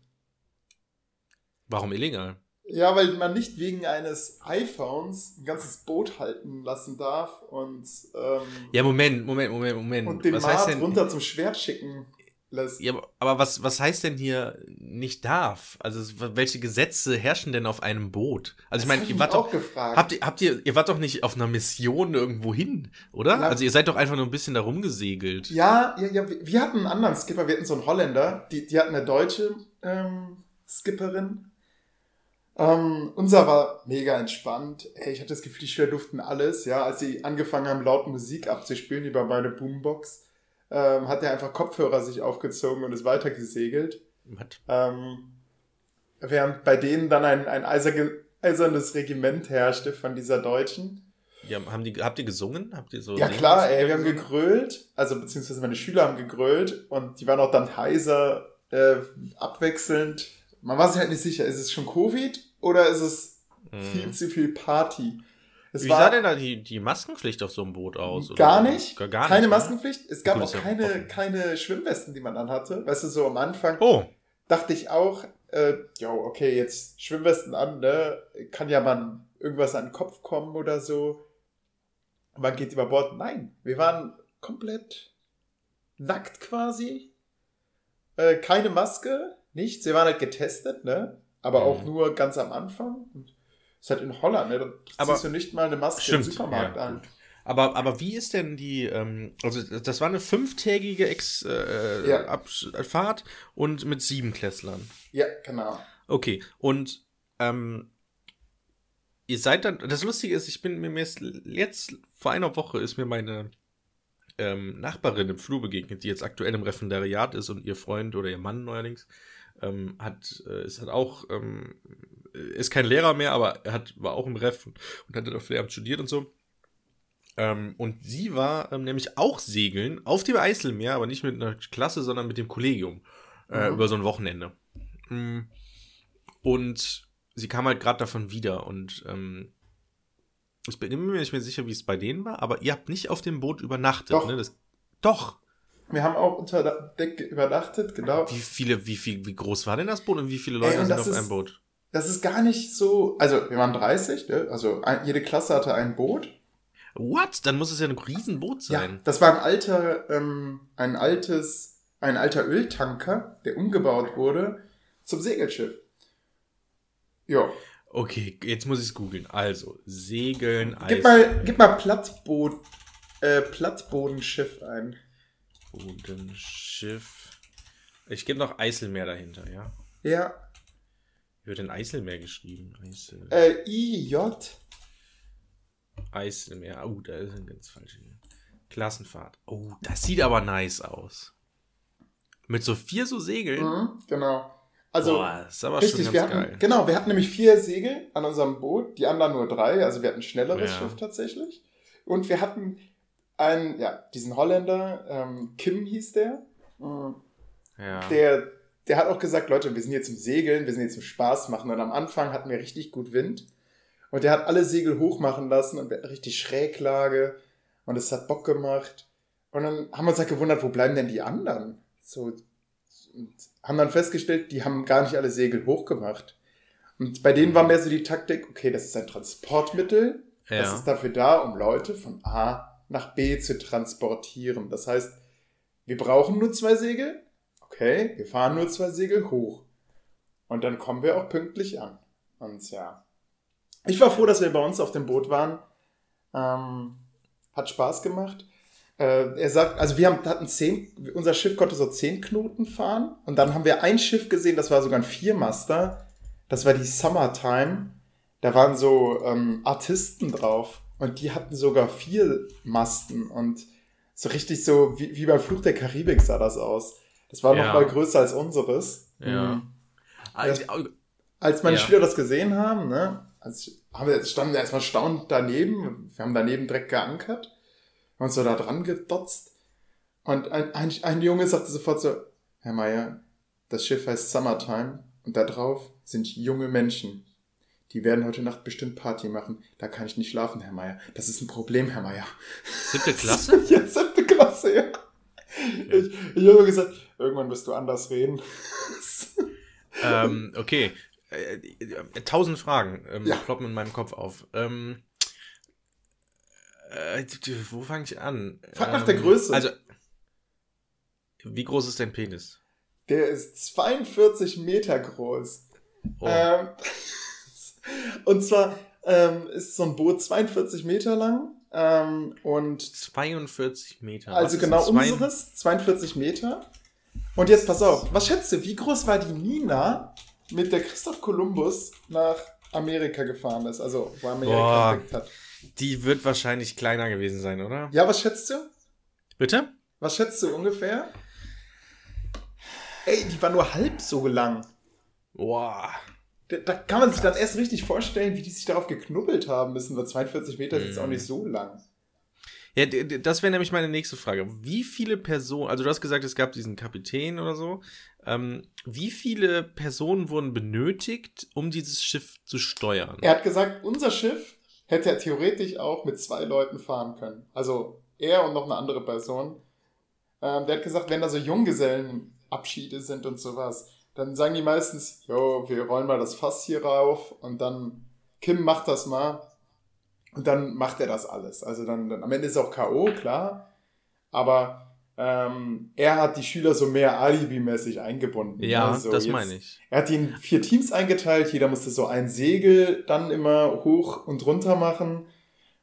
Warum illegal? Ja, weil man nicht wegen eines iPhones ein ganzes Boot halten lassen darf und, ähm, Ja, Moment, Moment, Moment, Moment. und den was Mart runter zum Schwert schicken lässt. Ja, aber- was, was heißt denn hier nicht darf? Also welche Gesetze herrschen denn auf einem Boot? Also ich meine, ihr wart doch, gefragt. habt ihr, habt ihr, ihr wart doch nicht auf einer Mission irgendwo hin, oder? Ja. Also ihr seid doch einfach nur ein bisschen da rumgesegelt. ja, ja, ja, wir wir hatten einen anderen Skipper, wir hatten so einen Holländer, die, die hatten eine deutsche ähm, Skipperin. Ähm, unser war mega entspannt. Ey, ich hatte das Gefühl, die Schüler durften alles. Ja, als sie angefangen haben, laut Musik abzuspielen über meine Boombox, ähm, hat er einfach Kopfhörer sich aufgezogen und ist weitergesegelt. Ähm, während bei denen dann ein, ein eiserne, eisernes Regiment herrschte von dieser Deutschen. Ja, haben die, habt ihr gesungen? Habt ihr so Ja klar, ey, wir haben gegrölt, also beziehungsweise meine Schüler haben gegrölt und die waren auch dann heiser, äh, abwechselnd. Man war sich halt nicht sicher, ist es schon Covid oder ist es viel Mhm. zu viel Party? Es Wie sah denn da die, die Maskenpflicht auf so einem Boot aus? oder? gar nicht, Gar, gar keine nicht, ne? Maskenpflicht. Es gab auch keine, offen. keine Schwimmwesten, die man anhatte. Weißt du, so am Anfang Oh, dachte ich auch, äh, jo, okay, jetzt Schwimmwesten an, ne? Kann ja mal irgendwas an den Kopf kommen oder so. Man geht über Bord. Nein, wir waren komplett nackt quasi. Äh, keine Maske, nichts. Wir waren halt getestet, ne? Aber Mhm. auch nur ganz am Anfang. Und ist halt in Holland, ne? Da Aber- ziehst du nicht mal eine Maske Stimmt, im Supermarkt ja, an. gut. Aber, aber wie ist denn die, ähm, also das war eine fünftägige Ex, äh, Ja. Absch- Fahrt und mit sieben Klässlern. Ja, genau. Okay, und ähm, ihr seid dann, das Lustige ist, ich bin mir jetzt, jetzt vor einer Woche ist mir meine ähm, Nachbarin im Flur begegnet, die jetzt aktuell im Referendariat ist und ihr Freund oder ihr Mann neuerdings ähm, hat, äh, ist halt auch, ähm, ist kein Lehrer mehr, aber er hat, war auch im Ref und, und hat auf Lehramt studiert und so. Ähm, und sie war ähm, nämlich auch segeln auf dem Eiselmeer, aber nicht mit einer Klasse, sondern mit dem Kollegium äh, Mhm. über so ein Wochenende. Mm. Und sie kam halt gerade davon wieder und ähm, ich bin immer nicht mehr sicher, wie es bei denen war, aber ihr habt nicht auf dem Boot übernachtet, Doch. ne? Das, doch. Wir haben auch unter Deck übernachtet, genau. Wie viele, wie viel, wie groß war denn das Boot und wie viele Ey, Leute und sind auf ist- einem Boot? Das ist gar nicht so. Also, wir waren 30, ne? Also, ein, jede Klasse hatte ein Boot. What? Dann muss es ja ein Riesenboot Ja, sein. das war ein alter, ähm, ein altes, ein alter Öltanker, der umgebaut wurde zum Segelschiff. Ja. Okay, jetzt muss ich es googeln. Also, Segeln, Gib mal, gib mal Plattboot, äh, Plattbodenschiff ein. Bodenschiff. Ich gebe noch Eiselmeer dahinter, ja? Ja. Wie wird denn Eiselmeer geschrieben? Eisel, Äh, IJ. Eiselmeer. Oh, da ist ein ganz falsche. Klassenfahrt. Oh, das sieht aber nice aus. Mit so vier so Segeln. Mhm, genau. Also, Boah, das ist aber Richtig, schon wir hatten, geil. genau, wir hatten nämlich vier Segel an unserem Boot, die anderen nur drei, also wir hatten ein schnelleres Ja. Schiff tatsächlich. Und wir hatten einen, ja, diesen Holländer, ähm, Kim hieß der. Ja. der, der hat auch gesagt, Leute, wir sind jetzt zum Segeln, wir sind jetzt zum Spaß machen. Und am Anfang hatten wir richtig gut Wind. Und der hat alle Segel hochmachen lassen und richtig Schräglage. Und es hat Bock gemacht. Und dann haben wir uns halt gewundert, wo bleiben denn die anderen? So, haben dann festgestellt, die haben gar nicht alle Segel hochgemacht. Und bei denen war mehr so die Taktik, okay, das ist ein Transportmittel. Das ja. ist dafür da, um Leute von A nach B zu transportieren. Das heißt, wir brauchen nur zwei Segel. Okay, wir fahren nur zwei Segel hoch. Und dann kommen wir auch pünktlich an. Und ja. Ich war froh, dass wir bei uns auf dem Boot waren. Ähm, hat Spaß gemacht. Äh, er sagt, also wir haben, hatten zehn, unser Schiff konnte so zehn Knoten fahren. Und dann haben wir ein Schiff gesehen, das war sogar ein Viermaster. Das war die Summertime. Da waren so ähm, Artisten drauf. Und die hatten sogar vier Masten. Und so richtig so, wie, wie beim Fluch der Karibik sah das aus. Das war noch Ja. mal größer als unseres. Ja. Mhm. Also, Als meine Ja. Schüler das gesehen haben, ne, als haben wir standen wir erstmal staunend daneben. Wir haben daneben direkt geankert. Haben uns so da dran gedotzt. Und ein, ein, ein Junge sagte sofort so, Herr Meier, das Schiff heißt Summertime und da drauf sind junge Menschen. Die werden heute Nacht bestimmt Party machen. Da kann ich nicht schlafen, Herr Meier. Das ist ein Problem, Herr Meier. siebte Klasse? Ja, siebte Klasse, ja. Ich, ich habe gesagt, irgendwann wirst du anders reden. ähm, okay. Äh, äh, tausend Fragen ähm, Ja. ploppen in meinem Kopf auf. Ähm, äh, wo fange ich an? Frag nach ähm, der Größe. Also, wie groß ist dein Penis? Der ist 42 Meter groß. Oh, Ähm, und zwar ähm, ist so ein Boot 42 Meter lang. Ähm, und 42 Meter. also genau unseres, 42 Meter. Und jetzt pass auf, was schätzt du, wie groß war die Nina, mit der Christoph Kolumbus nach Amerika gefahren ist? Also, wo er Amerika Boah. entdeckt hat. Die wird wahrscheinlich kleiner gewesen sein, oder? Ja, was schätzt du? Bitte? Was schätzt du ungefähr? Ey, die war nur halb so lang. Boah. Da, kann man sich dann erst richtig vorstellen, wie die sich darauf geknubbelt haben müssen, weil 42 Meter ist jetzt auch Mhm. nicht so lang. Ja, das wäre nämlich meine nächste Frage. Wie viele Personen, also du hast gesagt, es gab diesen Kapitän oder so. Ähm, wie viele Personen wurden benötigt, um dieses Schiff zu steuern? Er hat gesagt, unser Schiff hätte er theoretisch auch mit zwei Leuten fahren können. Also er und noch eine andere Person. Ähm, der hat gesagt, wenn da so Junggesellenabschiede sind und sowas, dann sagen die meistens, jo, wir rollen mal das Fass hier rauf und dann, Kim macht das mal und dann macht er das alles. Also dann, dann am Ende ist auch K.O., klar, aber ähm, er hat die Schüler so mehr Alibi-mäßig eingebunden. Ja, also das jetzt- meine ich. Er hat die in vier Teams eingeteilt, jeder musste so ein Segel dann immer hoch und runter machen.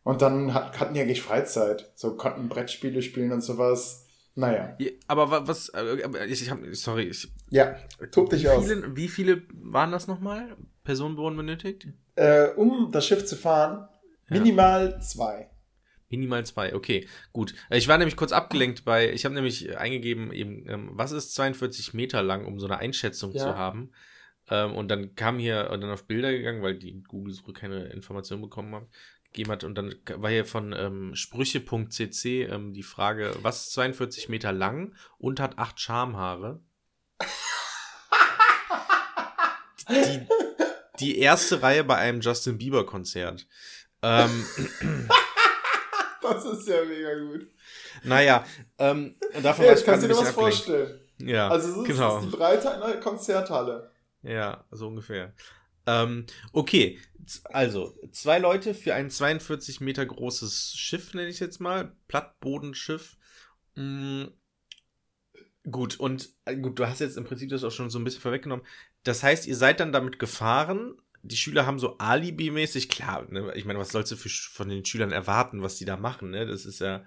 Und dann hat, hatten die eigentlich Freizeit. So konnten Brettspiele spielen und sowas. Naja. Ja, Aber wa- was, äh, ich, hab, sorry, ich, Ja, tob dich wie aus. viele, wie viele waren das nochmal? Personen wurden benötigt? Äh, um das Schiff zu fahren, Ja. minimal zwei. Minimal zwei, okay, gut. Ich war nämlich kurz abgelenkt bei, ich habe nämlich eingegeben, eben, ähm, was ist 42 Meter lang, um so eine Einschätzung Ja. zu haben. Ähm, und dann kam hier und dann auf Bilder gegangen, weil die Google-Suche keine Informationen bekommen hat, gegeben hat. Und dann war hier von ähm, sprüche.cc ähm, die Frage, was ist 42 Meter lang und hat acht Schamhaare? Die, die erste Reihe bei einem Justin Bieber-Konzert. Ähm, Das ist ja mega gut. naja, ähm, davon Ja, jetzt ich kannst du dir was vorstellen. Ja, Also so genau. ist die Breite einer Konzerthalle. Ja, so ungefähr. Ähm, okay, also zwei Leute für ein 42 Meter großes Schiff, nenne ich es jetzt mal. Plattbodenschiff. Mm, gut, und äh, gut, du hast jetzt im Prinzip das auch schon so ein bisschen vorweggenommen. Das heißt, ihr seid dann damit gefahren. Die Schüler haben so Alibi-mäßig, klar, ne, ich meine, was sollst du für, von den Schülern erwarten, was die da machen, ne? Das ist ja,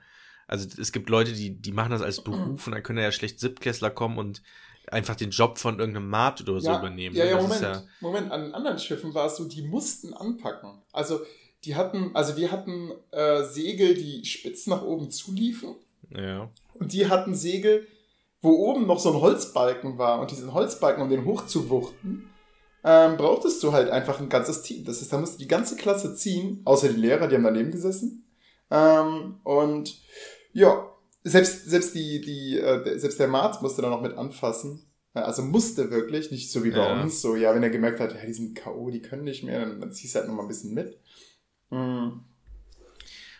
also es gibt Leute, die, die machen das als Beruf und dann können ja schlecht Siebtklässler kommen und einfach den Job von irgendeinem Mat oder so ja, übernehmen. Ja, ne? ja, Das Moment. ja, Moment, an anderen Schiffen war es so, die mussten anpacken. Also, die hatten, also wir hatten äh, Segel, die spitz nach oben zuliefen. ja. Und die hatten Segel, wo oben noch so ein Holzbalken war. Und diesen Holzbalken, um den hochzuwuchten, ähm, brauchtest du halt einfach ein ganzes Team. Das heißt, da musste die ganze Klasse ziehen, außer die Lehrer, die haben daneben gesessen. Ähm, und ja, selbst, selbst, die, die, äh, der- selbst der Marz musste da noch mit anfassen. Äh, Also musste wirklich, nicht so wie bei Ja. uns, so, ja, wenn er gemerkt hat, ja, die sind K.O., die können nicht mehr, dann, dann ziehst du halt noch mal ein bisschen mit. Mhm.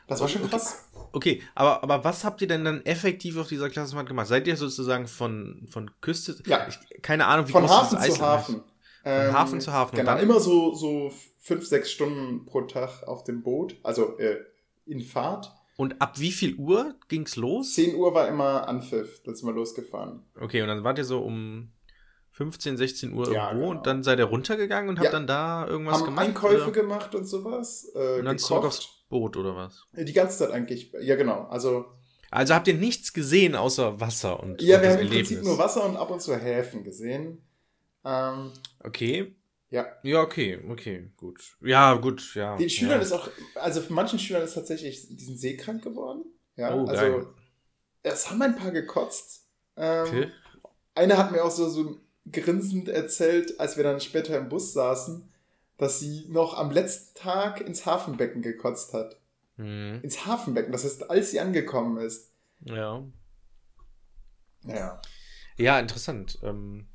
Das war schon krass. Okay, aber, aber was habt ihr denn dann effektiv auf dieser Klassenfahrt gemacht? Seid ihr sozusagen von, von Küste, Ja. ich, keine Ahnung, wie Von groß Hafen dieses zu Eisland ist. Hafen. Ähm, Hafen zu Hafen. Und Genau, dann- immer so, so fünf, sechs Stunden pro Tag auf dem Boot, also äh, in Fahrt. Und ab wie viel Uhr ging's los? 10 Uhr war immer Anpfiff, dann sind wir losgefahren. Okay, und dann wart ihr so um 15, 16 Uhr Ja, irgendwo genau. und dann seid ihr runtergegangen und habt Ja. dann da irgendwas Haben gemacht? Einkäufe oder? gemacht und sowas. Äh, Und dann zurück gekocht. aufs Boot oder was? Die ganze Zeit eigentlich. Ja, genau. Also, Also habt ihr nichts gesehen außer Wasser und, ja, und wir haben im Prinzip Erlebnis? nur Wasser und ab und zu Häfen gesehen. Ähm, Okay. Ja. Ja, okay, okay, gut. Ja, gut, ja. den Schülern ja. ist auch, also für manchen Schülern ist tatsächlich, die sind seekrank geworden. Ja, Oh, also, geil. es haben ein paar gekotzt. Ähm, Okay. Eine hat mir auch so, so grinsend erzählt, als wir dann später im Bus saßen, dass sie noch am letzten Tag ins Hafenbecken gekotzt hat. Mhm. Ins Hafenbecken, das heißt, als sie angekommen ist. Ja. Ja. Ja, interessant. Ähm,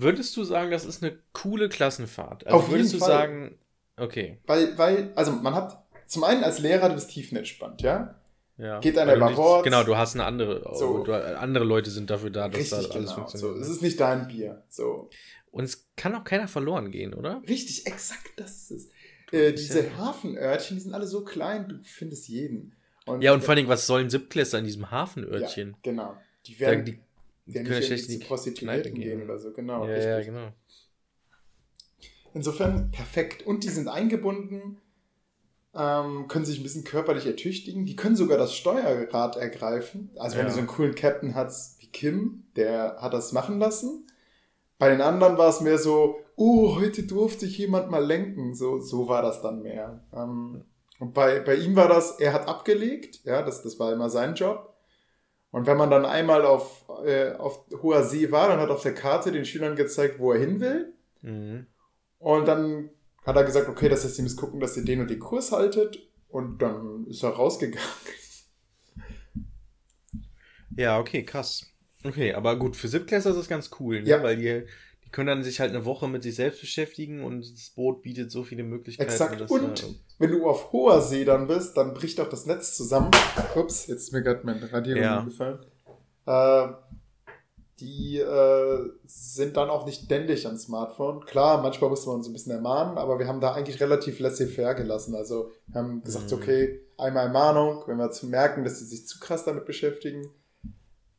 würdest du sagen, das ist eine coole Klassenfahrt? Also Auf würdest jeden du Fall. sagen, okay, Weil, weil, also man hat zum einen als Lehrer, du bist tiefenentspannt, ja? ja. Geht einer über Bord. Genau, du hast eine andere, So. du, andere Leute sind dafür da, dass da Richtig, alles genau. So, funktioniert. es ist nicht dein Bier. So. Und es kann auch keiner verloren gehen, oder? Richtig, exakt das ist es. Äh, diese ja- Hafenörtchen, die sind alle so klein, du findest jeden. Und, Ja, und vor allen Dingen, was sollen Siebtklässler in diesem Hafenörtchen? Ja, genau. Die werden, die, ja nicht schlecht zu Prostituierten gehen gehen. oder so, genau. ja, ja, genau. Insofern perfekt. Und die sind eingebunden, ähm, können sich ein bisschen körperlich ertüchtigen. Die können sogar das Steuerrad ergreifen. Also wenn Ja. du so einen coolen Captain hast wie Kim, der hat das machen lassen. Bei den anderen war es mehr so, oh, heute durfte ich jemand mal lenken. So, so war das dann mehr. Ähm, und bei, bei ihm war das, er hat abgelegt, ja, das, das war immer sein Job. Und wenn man dann einmal auf, äh, auf hoher See war, dann hat auf der Karte den Schülern gezeigt, wo er hin will. Mhm. Und dann hat er gesagt, okay, das heißt, ihr müsst gucken, dass ihr den und den Kurs haltet. Und dann ist er rausgegangen. Ja, okay, krass. Okay, aber gut, für Siebtklässler ist das ganz cool, ne? Ja. weil die, die können dann sich halt eine Woche mit sich selbst beschäftigen und das Boot bietet so viele Möglichkeiten. Exakt. Und da- wenn du auf hoher See dann bist, dann bricht auch das Netz zusammen. Ups, jetzt ist mir gerade mein Radierung Ja. gefallen. Äh, die äh, sind dann auch nicht ständig am Smartphone. Klar, manchmal musste man uns ein bisschen ermahnen, aber wir haben da eigentlich relativ laissez-faire gelassen. Also wir haben gesagt, Mhm. okay, einmal Ermahnung, wenn wir zu merken, dass sie sich zu krass damit beschäftigen,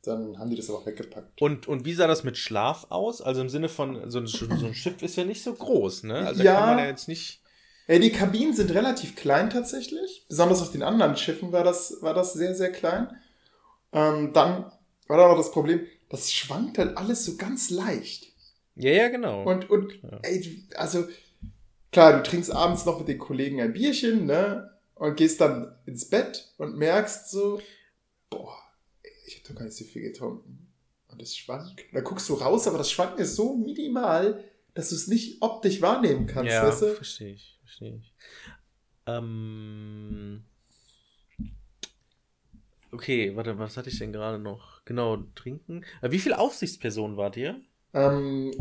dann haben die das aber auch weggepackt. Und, und wie sah das mit Schlaf aus? Also im Sinne von, so ein, so ein Schiff ist ja nicht so groß, ne? Also Ja. da kann man ja jetzt nicht. Ja, die Kabinen sind relativ klein tatsächlich. Besonders auf den anderen Schiffen war das, war das sehr, sehr klein. Ähm, dann war da noch das Problem, das schwankt halt alles so ganz leicht. Ja, ja, genau. Und, und Ja. ey, also, klar, du trinkst abends noch mit den Kollegen ein Bierchen, ne? Und gehst dann ins Bett und merkst so, boah, ich hab doch gar nicht so viel getrunken. Und es schwankt. Da guckst du raus, aber das Schwanken ist so minimal, dass du es nicht optisch wahrnehmen kannst, ja, weißt du? verstehe ich, verstehe ich. Ähm. Okay, warte, was hatte ich denn gerade noch? Genau, trinken. Äh, Wie viele Aufsichtspersonen wart ihr? Ähm,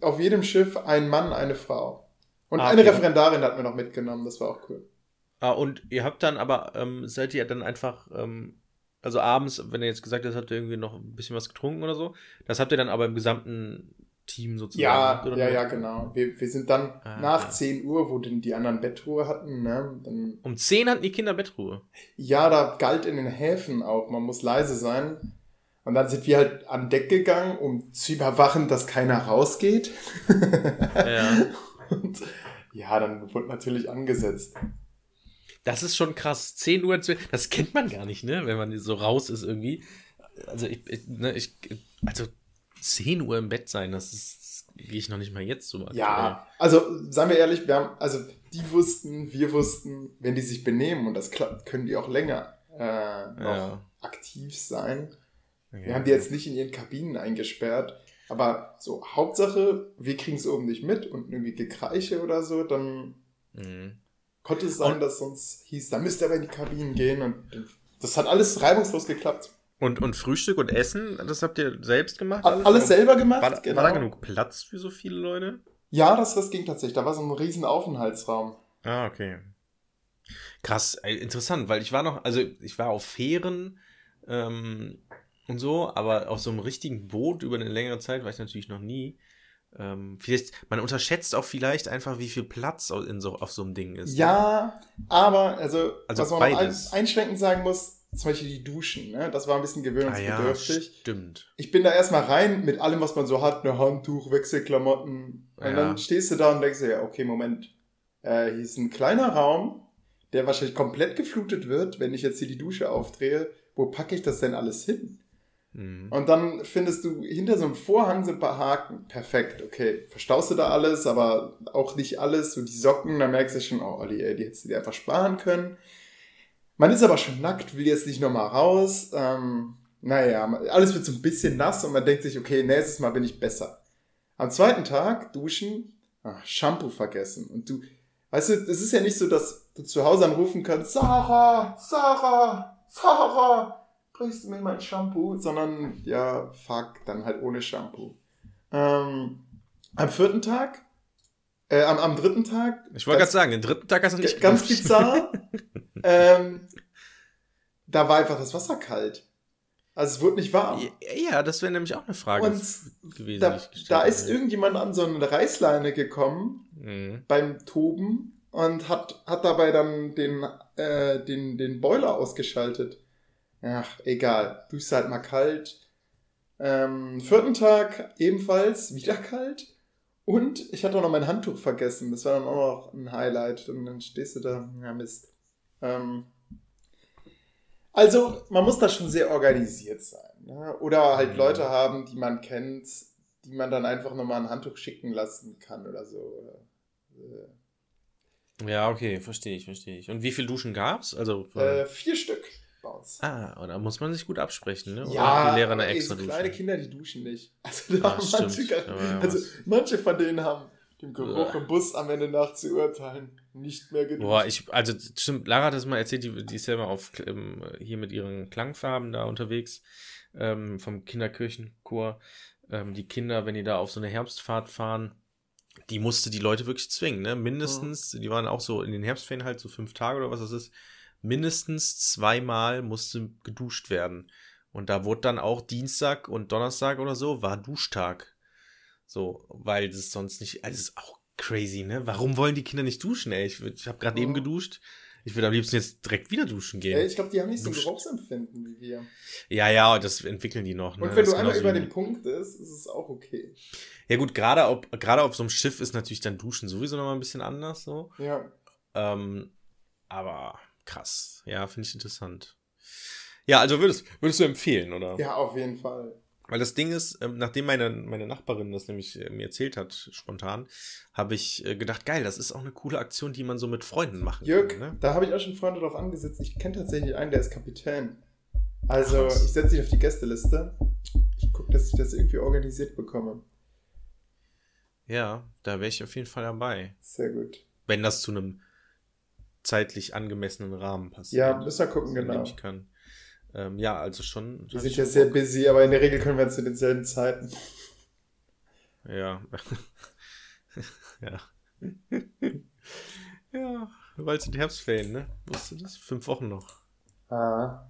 auf jedem Schiff ein Mann, eine Frau. Und Ah, eine okay. Referendarin hatten wir noch mitgenommen, das war auch cool. Ah, und ihr habt dann aber, ähm, seid ihr dann einfach, ähm, also abends, wenn ihr jetzt gesagt habt, habt ihr irgendwie noch ein bisschen was getrunken oder so, das habt ihr dann aber im gesamten Team sozusagen Ja, oder? ja, ja, genau. Wir, wir sind dann Ah, nach okay. 10 Uhr, wo denn die anderen Bettruhe hatten, ne? Dann, Um 10 hatten die Kinder Bettruhe. ja, da galt in den Häfen auch, man muss leise sein. Und dann sind wir halt an Deck gegangen, um zu überwachen, dass keiner rausgeht. Ja. Und ja, dann wurde natürlich angesetzt. Das ist schon krass. 10 Uhr, 12, das kennt man gar nicht, ne? Wenn man so raus ist irgendwie. Also ich, ich, ne, ich also 10 Uhr im Bett sein, das ist, gehe ich noch nicht mal jetzt so aktuell. Ja, also seien wir ehrlich, wir haben, also die wussten, wir wussten, wenn die sich benehmen und das klappt, können die auch länger äh, noch Ja. aktiv sein. Okay. Wir haben die jetzt nicht in ihren Kabinen eingesperrt, aber so Hauptsache, wir kriegen es oben nicht mit und irgendwie Gekreiche oder so, dann Mhm. Konnte es sein, Und- dass sonst hieß, da müsst ihr aber in die Kabinen gehen und das hat alles reibungslos geklappt. Und, und Frühstück und Essen, das habt ihr selbst gemacht? Alles, alles selber gemacht, War, da- genau. war da genug Platz für so viele Leute? Ja, das, das ging tatsächlich. Da war so ein riesen Aufenthaltsraum. Ah, okay. Krass, interessant, weil ich war noch, also ich war auf Fähren ähm, und so, aber auf so einem richtigen Boot über eine längere Zeit war ich natürlich noch nie. Ähm, vielleicht, man unterschätzt auch vielleicht einfach, wie viel Platz in so, auf so einem Ding ist. Ja, aber also, Also was man ein, beides. einschränkend sagen muss, zum Beispiel die Duschen, ne? das war ein bisschen ah, ja, gewöhnungsbedürftig. stimmt. ich bin da erstmal rein mit allem, was man so hat, ne Handtuch, Wechselklamotten. Und Ja. dann stehst du da und denkst dir, ja, okay, Moment. Äh, hier ist ein kleiner Raum, der wahrscheinlich komplett geflutet wird, wenn ich jetzt hier die Dusche aufdrehe. Wo packe ich das denn alles hin? Mhm. Und dann findest du hinter so einem Vorhang so ein paar Haken. Perfekt, okay. Verstaust du da alles, aber auch nicht alles. So die Socken, da merkst du schon, oh, Olli, ey, die hättest du dir einfach sparen können. Man ist aber schon nackt, will jetzt nicht nochmal raus. Ähm, naja, alles wird so ein bisschen nass und man denkt sich, okay, nächstes Mal bin ich besser. Am zweiten Tag duschen, ach, Shampoo vergessen. Und du, weißt du, es ist ja nicht so, dass du zu Hause anrufen kannst, Sarah, Sarah, Sarah, bringst du mir mein Shampoo? Sondern, ja, fuck, dann halt ohne Shampoo. Ähm, am vierten Tag, äh, am, am dritten Tag, Ich wollte gerade sagen, den dritten Tag hast du nicht ganz geduscht. bizarr, ähm, da war einfach das Wasser kalt. Also es wurde nicht warm. Ja, das wäre nämlich auch eine Frage Und gewesen. da, da ist irgendjemand an so eine Reißleine gekommen Mhm. beim Toben und hat, hat dabei dann den, äh, den, den Boiler ausgeschaltet. Ach, egal. Duschst halt mal kalt. Ähm, vierten Tag ebenfalls wieder kalt. Und ich hatte auch noch mein Handtuch vergessen. Das war dann auch noch ein Highlight. Und dann stehst du da, ja Mist. Ähm, also, man muss da schon sehr organisiert sein. Ne? Oder halt Mhm. Leute haben, die man kennt, die man dann einfach nochmal ein Handtuch schicken lassen kann oder so. Oder, Ja, okay, verstehe ich, verstehe ich. Und wie viel Duschen gab's? Also, äh, vier Stück bei uns. ah, oder muss man sich gut absprechen, ne? Oder Ja, die Lehrer eine ey, extra so Dusche. kleine Kinder, die duschen nicht. Also, da Ja, haben manche, gar- Da ja also manche von denen haben dem Geruch im Bus am Ende nach zu urteilen nicht mehr geduscht. Boah, ich, also stimmt, Lara hat das mal erzählt, die, die ist ja immer auf, ähm, hier mit ihren Klangfarben da unterwegs, ähm, vom Kinderkirchenchor. Ähm, die Kinder, wenn die da auf so eine Herbstfahrt fahren, die musste die Leute wirklich zwingen, ne? Mindestens, die waren auch so in den Herbstferien halt so fünf Tage oder was das ist, mindestens zweimal musste geduscht werden. Und da wurde dann auch Dienstag und Donnerstag oder so, war Duschtag. So, weil das sonst nicht, also das ist auch crazy, ne? Warum wollen die Kinder nicht duschen, ey? Ich, ich habe gerade Oh. eben geduscht. Ich würde am liebsten jetzt direkt wieder duschen gehen. Ich glaube, die haben nicht so ein Geruchsempfinden wie wir. Ja, ja, das entwickeln die noch. Ne? Und wenn Das du einmal über den Punkt bist, ist es auch okay. Ja gut, gerade auf, gerade auf so einem Schiff ist natürlich dann Duschen sowieso noch mal ein bisschen anders so. Ja. Ähm, aber krass. Ja, finde ich interessant. Ja, also würdest, würdest du empfehlen, oder? Ja, auf jeden Fall. Weil das Ding ist, ähm, nachdem meine, meine Nachbarin das nämlich äh, mir erzählt hat, spontan, habe ich äh, gedacht, geil, das ist auch eine coole Aktion, die man so mit Freunden machen Jörg, kann. Ne? da habe ich auch schon Freunde drauf angesetzt. Ich kenne tatsächlich einen, der ist Kapitän. Also, Krass. ich setze dich auf die Gästeliste. Ich gucke, dass ich das irgendwie organisiert bekomme. Ja, da wäre ich auf jeden Fall dabei. Sehr gut. Wenn das zu einem zeitlich angemessenen Rahmen passiert. Ja, müssen wir gucken, genau. Ich kann. Ähm, ja, also schon. Wir sind ja sehr busy, aber in der Regel können wir zu denselben Zeiten. Ja. ja. ja, weil es in Herbstferien, ne? Wusstest du das? Fünf Wochen noch. Ah.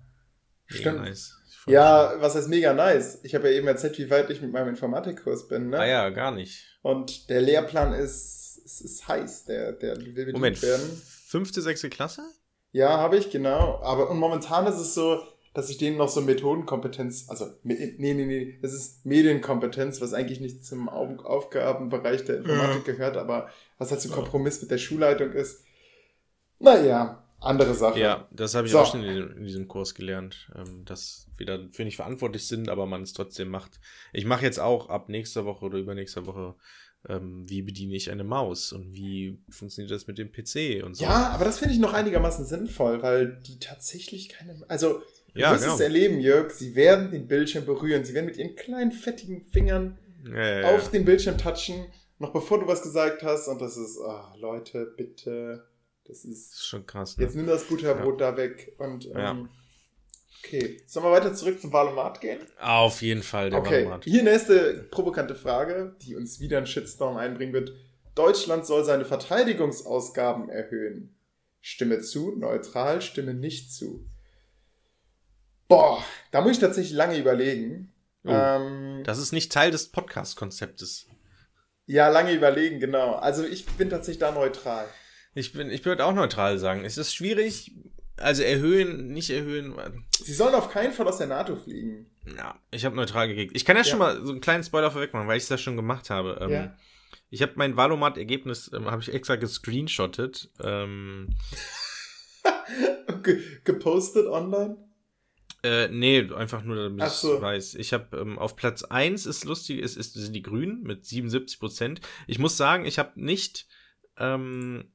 Mega Stimmt. nice. Ja, was heißt mega nice? Ich habe ja eben erzählt, wie weit ich mit meinem Informatikkurs bin, ne? Ah ja, gar nicht. Und der Lehrplan ist, ist, ist heiß, der, der will bedient Moment, werden. Fünfte, sechste Klasse? Ja, habe ich, genau. Aber und momentan ist es so, dass ich denen noch so Methodenkompetenz, also nee, nee, nee, es ist Medienkompetenz, was eigentlich nicht zum Au- Aufgabenbereich der Informatik gehört, aber was halt so Ja. Kompromiss mit der Schulleitung ist. Naja, andere Sache. Ja, das habe ich So. auch schon in, in diesem Kurs gelernt, ähm, dass wir dafür nicht verantwortlich sind, aber man es trotzdem macht. Ich mache jetzt auch ab nächster Woche oder übernächster Woche, ähm, wie bediene ich eine Maus und wie funktioniert das mit dem PC und so. Ja, aber das finde ich noch einigermaßen sinnvoll, weil die tatsächlich keine. Also, du Ja, wirst genau. es erleben, Jörg, sie werden den Bildschirm berühren. Sie werden mit ihren kleinen, fettigen Fingern Ja, ja, auf den Bildschirm touchen, noch bevor du was gesagt hast. Und das ist, ah, Leute, bitte. Das Das ist. ist schon krass. Ne? Jetzt nimm das Butterbrot da weg. Und. Ähm. Okay. Sollen wir weiter zurück zum Valomat gehen? Auf jeden Fall, der Okay. Wahlomat. Hier nächste provokante Frage, die uns wieder einen Shitstorm einbringen wird. Deutschland soll seine Verteidigungsausgaben erhöhen. Stimme zu, neutral, stimme nicht zu. Boah, da muss ich tatsächlich lange überlegen. Oh, ähm, Das ist nicht Teil des Podcast-Konzeptes. ja, lange überlegen, genau. Also ich bin tatsächlich da neutral. Ich bin, ich würde auch neutral sagen. Es ist schwierig, also erhöhen, nicht erhöhen. Sie sollen auf keinen Fall aus der NATO fliegen. Ja, ich habe neutral gekriegt. Ich kann ja, Ja. schon mal so einen kleinen Spoiler vorweg machen, weil ich es ja schon gemacht habe. Ähm, Ja. Ich habe mein Valomat-Ergebnis, ähm, habe ich extra gescreenshottet. Ähm, Ge gepostet online? äh, nee, einfach nur, damit ich so. weiß. Ich habe ähm, auf Platz 1 ist lustig, ist, ist, sind die Grünen mit 77 Prozent. Ich muss sagen, ich habe nicht ähm,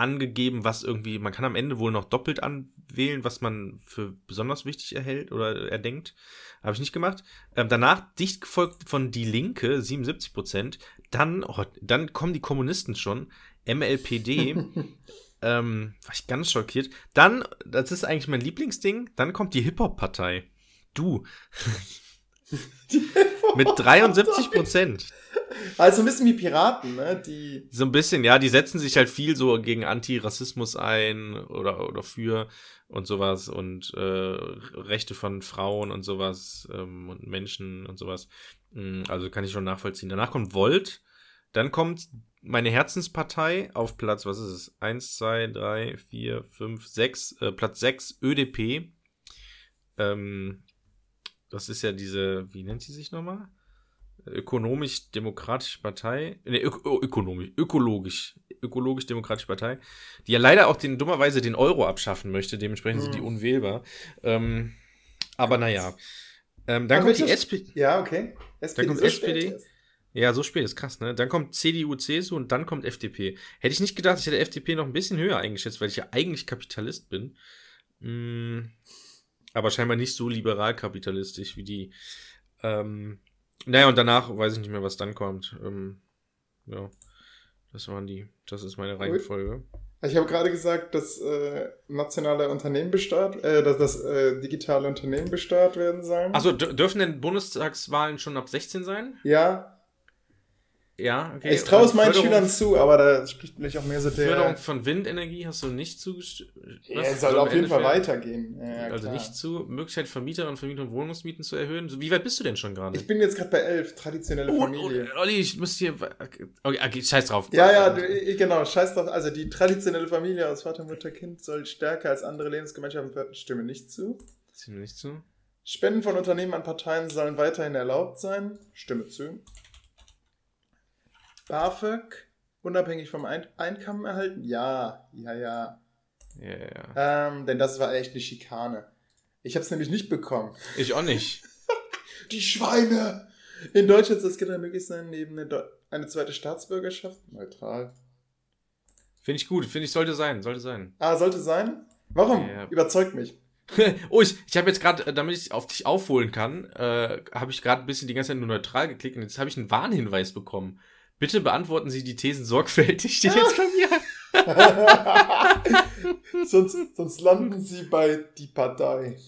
angegeben, was irgendwie, man kann am Ende wohl noch doppelt anwählen, was man für besonders wichtig erhält oder erdenkt. Habe ich nicht gemacht. Ähm, danach dicht gefolgt von Die Linke, 77 Prozent. Dann, oh, dann kommen die Kommunisten schon. MLPD, ähm, war ich ganz schockiert. Dann, das ist eigentlich mein Lieblingsding, dann kommt die Hip-Hop-Partei. Du. Mit 73 Prozent. Also ein bisschen wie Piraten, ne? Die. So ein bisschen, ja, die setzen sich halt viel so gegen Antirassismus ein oder, oder für und sowas und äh, Rechte von Frauen und sowas ähm, und Menschen und sowas. Mm, Also kann ich schon nachvollziehen. Danach kommt Volt, dann kommt meine Herzenspartei auf Platz, was ist es? Eins, zwei, drei, vier, fünf, sechs, äh, Platz sechs ÖDP. Ähm, das ist ja diese, wie nennt sie sich nochmal? Ökonomisch-demokratische Partei, ne, ök ö- ökonomisch, ökologisch, ökologisch-demokratische Partei, die ja leider auch den, dummerweise den Euro abschaffen möchte, dementsprechend sind die Hm. unwählbar. Ähm, aber naja. Ähm, dann Aber kommt die SPD. Ja, okay. SPD kommt so spät SPD. Ja, so spät ist krass, ne? Dann kommt CDU, CSU und dann kommt FDP. Hätte ich nicht gedacht, ich hätte FDP noch ein bisschen höher eingeschätzt, weil ich ja eigentlich Kapitalist bin. Mm, aber scheinbar nicht so liberal-kapitalistisch wie die. Ähm, naja, und danach weiß ich nicht mehr, was dann kommt. Ähm, ja, das waren die. Das ist meine Reihenfolge. Ich habe gerade gesagt, dass äh, nationale Unternehmen besteuert, äh, dass das äh, digitale Unternehmen besteuert werden sollen. Achso, dürfen denn Bundestagswahlen schon ab 16 sein? Ja, Ja, okay. Ich traue es meinen Förderung- Schülern zu, aber da spricht mich auch mehr so Förderung der. von Windenergie hast du nicht zugestimmt. Ja, es soll auf jeden Fall weitergehen. Ja, Also klar. nicht zu Möglichkeit Vermieterinnen und Vermieter und Wohnungsmieten zu erhöhen. So, Wie weit bist du denn schon gerade? Ich bin jetzt gerade bei elf, traditionelle Oh, oh, Familie. Olli, ich muss hier. Okay, okay, scheiß drauf. Ja, ja, genau, scheiß drauf. Also die traditionelle Familie aus Vater, Mutter, Kind soll stärker als andere Lebensgemeinschaften stimme nicht zu. Mir nicht zu. Spenden von Unternehmen an Parteien sollen weiterhin erlaubt sein. Stimme zu. BAföG unabhängig vom Ein Einkommen erhalten? Ja, ja, ja. Ja, ja. Ähm, denn das war echt eine Schikane. Ich habe es nämlich nicht bekommen. Ich auch nicht. Die Schweine! In Deutschland soll es generell möglich sein, neben eine, eine zweite Staatsbürgerschaft. Neutral. Finde ich gut. Finde ich, sollte sein. Sollte sein. Ah, sollte sein? Warum? Ja. Überzeugt mich. oh, ich, ich habe jetzt gerade, äh, damit ich auf dich aufholen kann, äh, habe ich gerade ein bisschen die ganze Zeit nur neutral geklickt und jetzt habe ich einen Warnhinweis bekommen. Bitte beantworten Sie die Thesen sorgfältig, steht jetzt bei mir. sonst, sonst landen sie bei die Partei.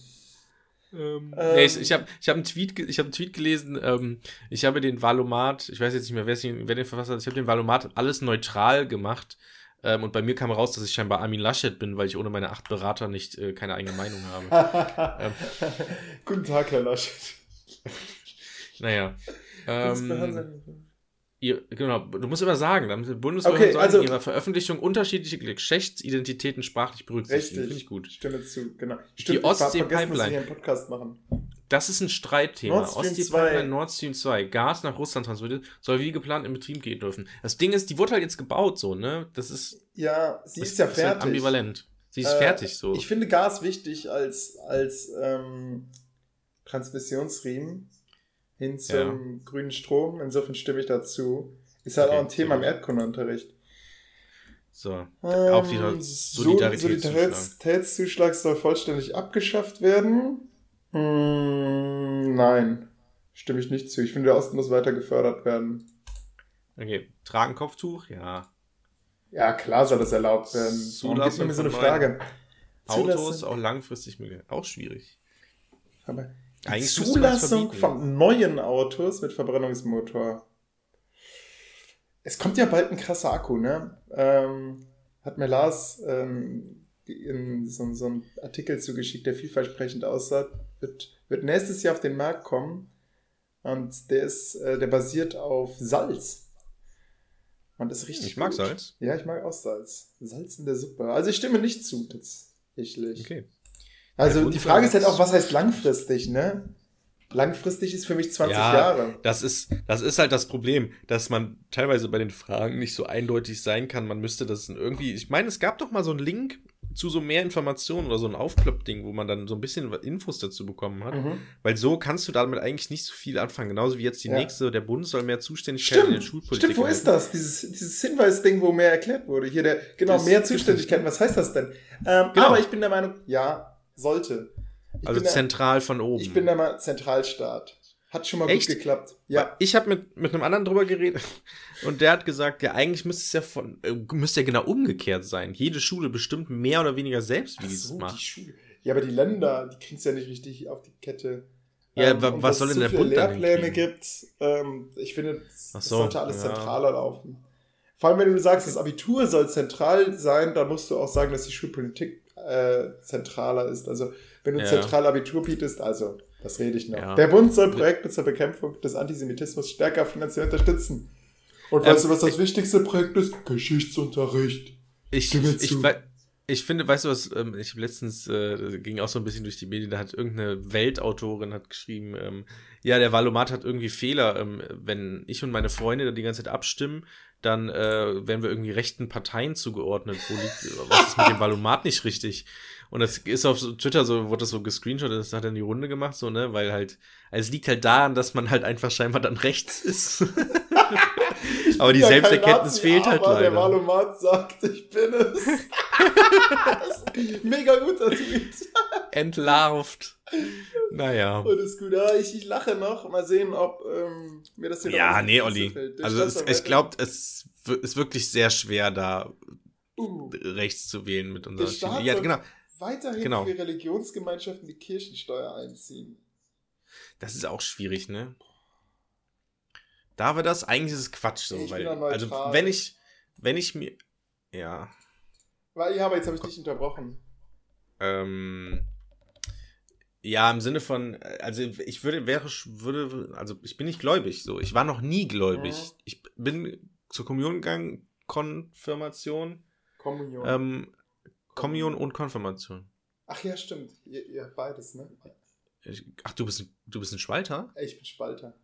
Ähm, Ähm. nee, ich ich habe ich hab einen, Tweet ich hab einen Tweet gelesen, ähm, ich habe den Valomat, ich weiß jetzt nicht mehr, wer, wer den verfasst hat, ich habe den Valomat alles neutral gemacht ähm, und bei mir kam raus, dass ich scheinbar Armin Laschet bin, weil ich ohne meine acht Berater nicht äh, keine eigene Meinung habe. Ähm. Guten Tag, Herr Laschet. Naja. Ähm. Ihr, genau, du musst immer sagen, dann müssen Bundesbehörden Okay, also- in ihrer Veröffentlichung unterschiedliche Geschlechtsidentitäten sprachlich berücksichtigen. Finde ich gut. Stimme zu, genau. Stimmt, ich Ostsee hab vergessen, dass wir Pipeline. hier einen Podcast machen. Das ist ein Streitthema. Nord Stream Ostsee 2. Pipeline, Nord Stream 2, Gas nach Russland transportiert, soll wie geplant in Betrieb gehen dürfen. Das Ding ist, die wurde halt jetzt gebaut, so, ne? Das ist, Ja, sie das ist ja halt fertig. ambivalent. Sie ist Äh, fertig, so. Ich finde Gas wichtig als, als ähm, Transmissionsriemen hin zum grünen Strom. Insofern stimme ich dazu. Ist halt Okay, auch ein Thema im. Erdkundeunterricht. so. Auch wieder Ähm, Solidaritätszuschlag. Solidaritätszuschlag soll vollständig abgeschafft werden. Hm, nein, stimme ich nicht zu. Ich finde, der Osten muss weiter gefördert werden. Okay. Tragen Kopftuch? Ja. Ja, klar soll das erlaubt werden. Zulassung mir so eine Frage? Autos Zulassung- auch langfristig möglich. Auch schwierig. Aber Eigentlich Zulassung von neuen Autos mit Verbrennungsmotor. Es kommt ja bald ein krasser Akku, ne? Ähm, hat mir Lars ähm, in so, so einen Artikel zugeschickt, der vielversprechend aussah. Wird, wird nächstes Jahr auf den Markt kommen. Und der ist, äh, der basiert auf Salz. Und ist richtig. Ich mag gut. Salz. Ja, ich mag auch Salz. Salz in der Suppe. Also ich stimme nicht zu, tatsächlich. Okay. Also die Frage ist halt auch, was heißt langfristig, ne? Langfristig ist für mich 20 Ja, Jahre. Das ist, das ist halt das Problem, dass man teilweise bei den Fragen nicht so eindeutig sein kann. Man müsste das irgendwie. Ich meine, es gab doch mal so einen Link zu so mehr Informationen oder so ein Aufklopp-Ding, wo man dann so ein bisschen Infos dazu bekommen hat. Mhm. Weil so kannst du damit eigentlich nicht so viel anfangen. Genauso wie jetzt die Ja. nächste, der Bund soll mehr Zuständigkeit in der Stimmt, Schulpolitik stimmt, wo ist erhalten. das? Dieses, dieses Hinweisding, wo mehr erklärt wurde. Hier der, genau, Das mehr gibt's Zuständigkeiten. Was heißt das denn? Ähm, Genau. Aber ich bin der Meinung, ja, sollte. Ich Also der, zentral von oben. Ich bin der Mal Zentralstaat. Hat schon mal Echt? gut geklappt. Ja. Ich habe mit, mit einem anderen drüber geredet und der hat gesagt, ja, eigentlich müsste es ja von, äh, müsste ja genau umgekehrt sein. Jede Schule bestimmt mehr oder weniger selbst, wie Ach so, macht. die Schule. Ja, aber die Länder, die kriegen es ja nicht richtig auf die Kette. Ja, und was dass soll es denn der so viele Bund Lehrpläne gibt, ähm, ich finde, Ach es so, sollte alles ja. zentraler laufen. Vor allem, wenn du sagst, das Abitur soll zentral sein, dann musst du auch sagen, dass die Schulpolitik äh, zentraler ist. Also, wenn du Ja. zentral Abitur bietest, also, das rede ich noch. Ja. Der Bund soll Projekte zur Bekämpfung des Antisemitismus stärker finanziell unterstützen. Und weißt Ähm, du, was das wichtigste Projekt ist? Geschichtsunterricht. Ich, ich, wei- ich finde, weißt du was, ähm, ich habe letztens, äh, ging auch so ein bisschen durch die Medien, da hat irgendeine Weltautorin hat geschrieben, ähm, ja, der Valomat hat irgendwie Fehler, ähm, wenn ich und meine Freunde da die ganze Zeit abstimmen, dann äh, werden wir irgendwie rechten Parteien zugeordnet. Wo liegt, was ist mit dem Valomat nicht richtig? Und das ist auf Twitter so, wurde das so gescreenshottet, das hat dann die Runde gemacht, so, ne, weil halt, also es liegt halt daran, dass man halt einfach scheinbar dann rechts ist. aber die Ja, Selbsterkenntnis Nazi, fehlt halt aber Der leider. Valomat sagt, ich bin es. Mega guter Tweet. entlarvt. Naja. Und ist gut. Ja, ich, ich lache noch. Mal sehen, ob ähm, mir das hier noch Ja, nee, Olli. Also es, ich glaube, es ist wirklich sehr schwer, da Uh, rechts zu wählen mit unserer Schiene. Ja, genau. Weiterhin Genau. für Religionsgemeinschaften die Kirchensteuer einziehen. Das ist auch schwierig, ne? Darf er das? Eigentlich ist es Quatsch so, Ich weil, da also wenn ich, wenn ich mir, ja, Weil, ja, aber jetzt habe ich dich unterbrochen. ähm, ja, im Sinne von, also ich würde, wäre, würde, also ich bin nicht gläubig, so, ich war noch nie gläubig. Mhm. Ich bin zur Kommunion gegangen, Konfirmation, Kommunion. ähm, Kommunion und Konfirmation. Ach ja, stimmt. Ihr, ihr beides, ne? Ich, ach, du bist, ein- du bist ein Spalter? Ich bin Spalter.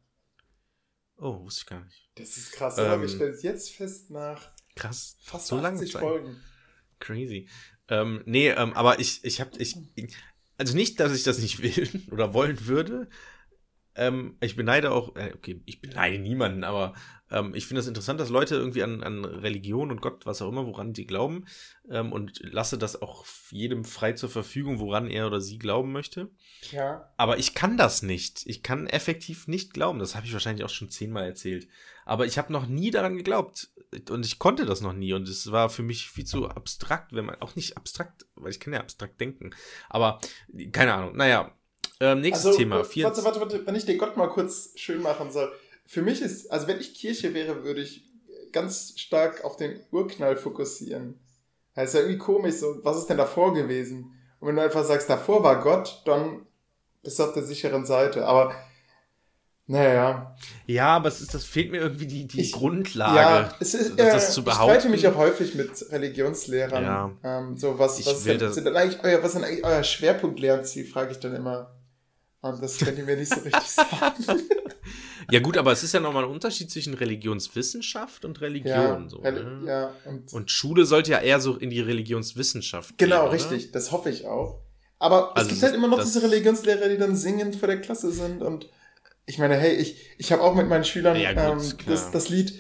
Oh, wusste ich gar nicht. Das ist krass. Ähm, aber wir stellen es jetzt fest nach Krass. fast so lange 80 Zeit. Folgen. Crazy. Ähm, nee, ähm, aber ich, ich hab, ich, also nicht, dass ich das nicht will oder wollen würde. Ähm, ich beneide auch, äh, okay, ich beneide niemanden, aber ähm, ich finde es das interessant, dass Leute irgendwie an, an Religion und Gott, was auch immer, woran sie glauben, ähm, und lasse das auch jedem frei zur Verfügung, woran er oder sie glauben möchte. Ja. Aber ich kann das nicht. Ich kann effektiv nicht glauben. Das habe ich wahrscheinlich auch schon zehnmal erzählt. Aber ich habe noch nie daran geglaubt. Und ich konnte das noch nie. Und es war für mich viel zu abstrakt, wenn man, auch nicht abstrakt, weil ich kann ja abstrakt denken. Aber, keine Ahnung. Naja, ähm, nächstes Also, Thema. äh, Vier, Warte, warte, warte. Wenn ich den Gott mal kurz schön machen soll. Für mich ist, also wenn ich Kirche wäre, würde ich ganz stark auf den Urknall fokussieren. Das ist ja irgendwie komisch, so, was ist denn davor gewesen? Und wenn du einfach sagst, davor war Gott, dann bist du auf der sicheren Seite. Aber, naja. ja, aber es ist, das fehlt mir irgendwie die, die Ich- Grundlage. Ja, es ist, äh, das zu ich behaupten. streite mich auch häufig mit Religionslehrern. Ja. Ähm, so, was, Ich was, das- denn, sind eigentlich euer, was ist denn eigentlich euer Schwerpunkt-Lernziel, frage ich dann immer. Und das könnt ihr mir nicht so richtig sagen. Ja, gut, aber es ist ja nochmal ein Unterschied zwischen Religionswissenschaft und Religion. so, Reli- ne? ja, und, Und Schule sollte ja eher so in die Religionswissenschaft genau, gehen, oder? richtig, das hoffe ich auch. Aber Also es gibt halt immer noch diese Religionslehrer, die dann singend vor der Klasse sind und ich meine, hey, ich, ich habe auch mit meinen Schülern Ja, gut, ähm, das, das Lied,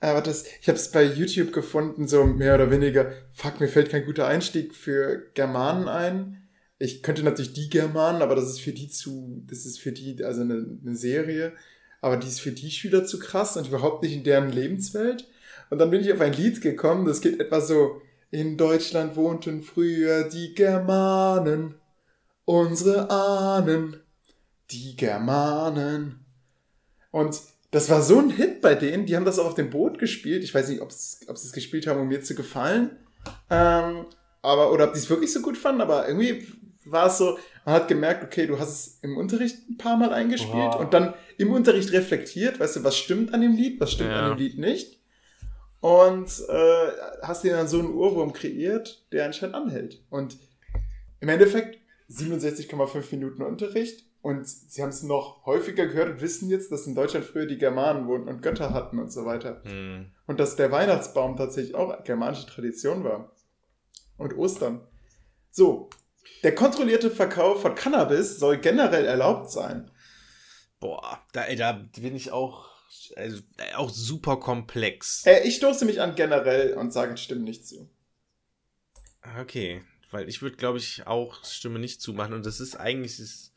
äh, das, ich habe es bei YouTube gefunden, so mehr oder weniger, fuck, mir fällt kein guter Einstieg für Germanen ein. Ich könnte natürlich die Germanen, aber das ist für die zu, das ist für die, also eine, eine Serie, aber die ist für die Schüler zu krass und überhaupt nicht in deren Lebenswelt. Und dann bin ich auf ein Lied gekommen, das geht etwa so, in Deutschland wohnten früher die Germanen, unsere Ahnen, die Germanen. Und das war so ein Hit bei denen, die haben das auch auf dem Boot gespielt. Ich weiß nicht, ob sie es gespielt haben, um mir zu gefallen. Ähm, aber, oder ob die es wirklich so gut fanden, aber irgendwie war es so, man hat gemerkt, okay, du hast es im Unterricht ein paar Mal eingespielt Boah. und dann im Unterricht reflektiert, weißt du, was stimmt an dem Lied, was stimmt Ja. an dem Lied nicht. Und äh, hast dir dann so einen Ohrwurm kreiert, der anscheinend anhält. Und im Endeffekt 67,5 Minuten Unterricht und sie haben es noch häufiger gehört und wissen jetzt, dass in Deutschland früher die Germanen wohnten und Götter hatten und so weiter. Hm. Und dass der Weihnachtsbaum tatsächlich auch germanische Tradition war. Und Ostern. So, der kontrollierte Verkauf von Cannabis soll generell erlaubt sein. Boah, da, da bin ich auch, also, äh, auch super komplex. Äh, ich stoße mich an generell und sage, stimmt nicht zu. Okay, weil ich würde, glaube ich, auch Stimme nicht zumachen und das ist eigentlich, ist,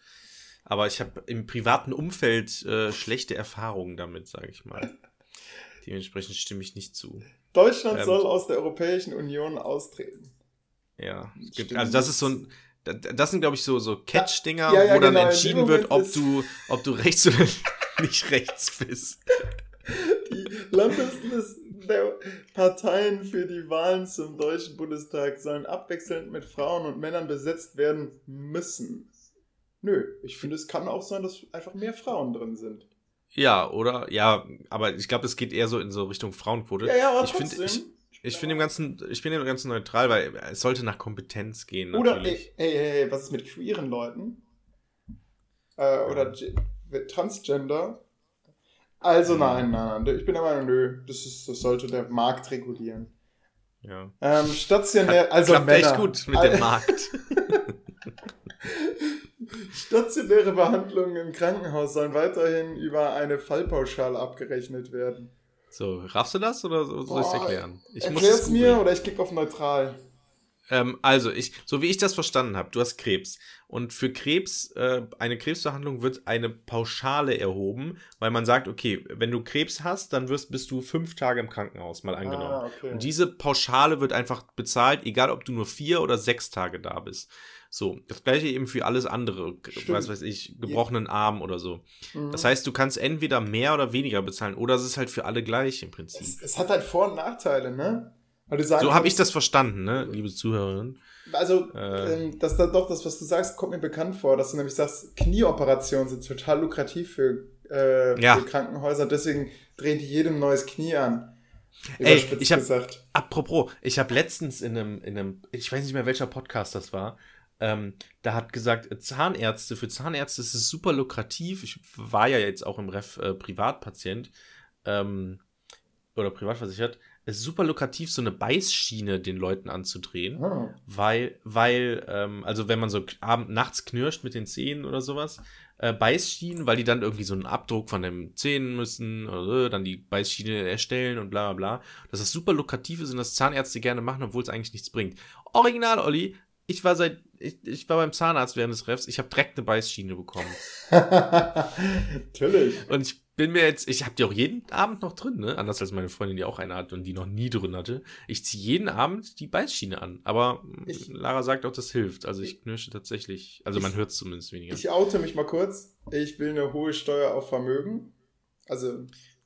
aber ich habe im privaten Umfeld äh, schlechte Erfahrungen damit, sage ich mal. Dementsprechend stimme ich nicht zu. Deutschland Ähm, soll aus der Europäischen Union austreten. Ja, es gibt, also das ist so ein, da- das sind, glaube ich, so, so Catch-Dinger, Ja, ja, wo dann genau, dem entschieden wird, ob du, ob du rechts oder nicht rechts bist. Die Landeslisten der Parteien für die Wahlen zum Deutschen Bundestag sollen abwechselnd mit Frauen und Männern besetzt werden müssen. Nö, ich finde, es kann auch sein, dass einfach mehr Frauen drin sind. Ja, oder? Ja, aber ich glaube, das geht eher so in so Richtung Frauenquote. Ja, ja, aber ich finde, ich, ich finde dem Ganzen, ich bin dem Ganzen neutral, weil es sollte nach Kompetenz gehen, Oder, natürlich. ey, ey, ey, ey, was ist mit queeren Leuten? Äh, oder Ge- Transgender? Also nein, nein, nein. Ich bin der Meinung, nö, das, ist, das sollte der Markt regulieren. Ja. Ähm, stationär, also Klappt Männer. echt gut mit dem Markt. Stationäre Behandlungen im Krankenhaus sollen weiterhin über eine Fallpauschale abgerechnet werden. So, raffst du das oder so- soll ich es Boah, erklären? Ich Erklär's es mir oder ich klicke auf neutral. Ähm, also, ich, so wie ich das verstanden habe, du hast Krebs. Und für Krebs, äh, eine Krebsbehandlung wird eine Pauschale erhoben, weil man sagt, okay, wenn du Krebs hast, dann wirst, bist du fünf Tage im Krankenhaus, mal angenommen. Ah, okay. Und diese Pauschale wird einfach bezahlt, egal ob du nur vier oder sechs Tage da bist. So, das gleiche eben für alles andere, Stimmt. was weiß ich, gebrochenen Arm oder so. Mhm. Das heißt, du kannst entweder mehr oder weniger bezahlen oder es ist halt für alle gleich im es, Prinzip. es hat halt Vor- und Nachteile, ne? Weil du sagen So habe ich das verstanden, ne, liebe Zuhörerinnen. Also, Äh. ähm, das da doch, das, was du sagst, kommt mir bekannt vor, dass du nämlich sagst, Knieoperationen sind total lukrativ für, äh, Ja. für Krankenhäuser, deswegen drehen die jedem neues Knie an. Ey, ich hab- gesagt. Apropos, ich habe letztens in einem, in einem, ich weiß nicht mehr welcher Podcast das war, ähm, da hat gesagt, äh, Zahnärzte, für Zahnärzte ist es super lukrativ. Ich war ja jetzt auch im Ref äh, Privatpatient ähm, oder privatversichert. Es ist super lukrativ, so eine Beißschiene den Leuten anzudrehen. Ah. Weil, weil, ähm, also wenn man so abend, nachts knirscht mit den Zähnen oder sowas, äh, Beißschienen, weil die dann irgendwie so einen Abdruck von den Zähnen müssen, oder dann die Beißschiene erstellen und bla bla bla. Dass das super lukrativ ist und das Zahnärzte gerne machen, obwohl es eigentlich nichts bringt. Original, Olli, ich war seit, ich, ich war beim Zahnarzt während des Refs, ich habe direkt eine Beißschiene bekommen. Natürlich. Und ich bin mir jetzt, ich habe die auch jeden Abend noch drin, ne? Anders als meine Freundin, die auch eine hat und die noch nie drin hatte. Ich ziehe jeden Abend die Beißschiene an. Aber mm, Ich- Lara sagt auch, das hilft. Also ich knirsche tatsächlich. Also man hört es zumindest weniger. Ich oute mich mal kurz. Ich will eine hohe Steuer auf Vermögen. Also,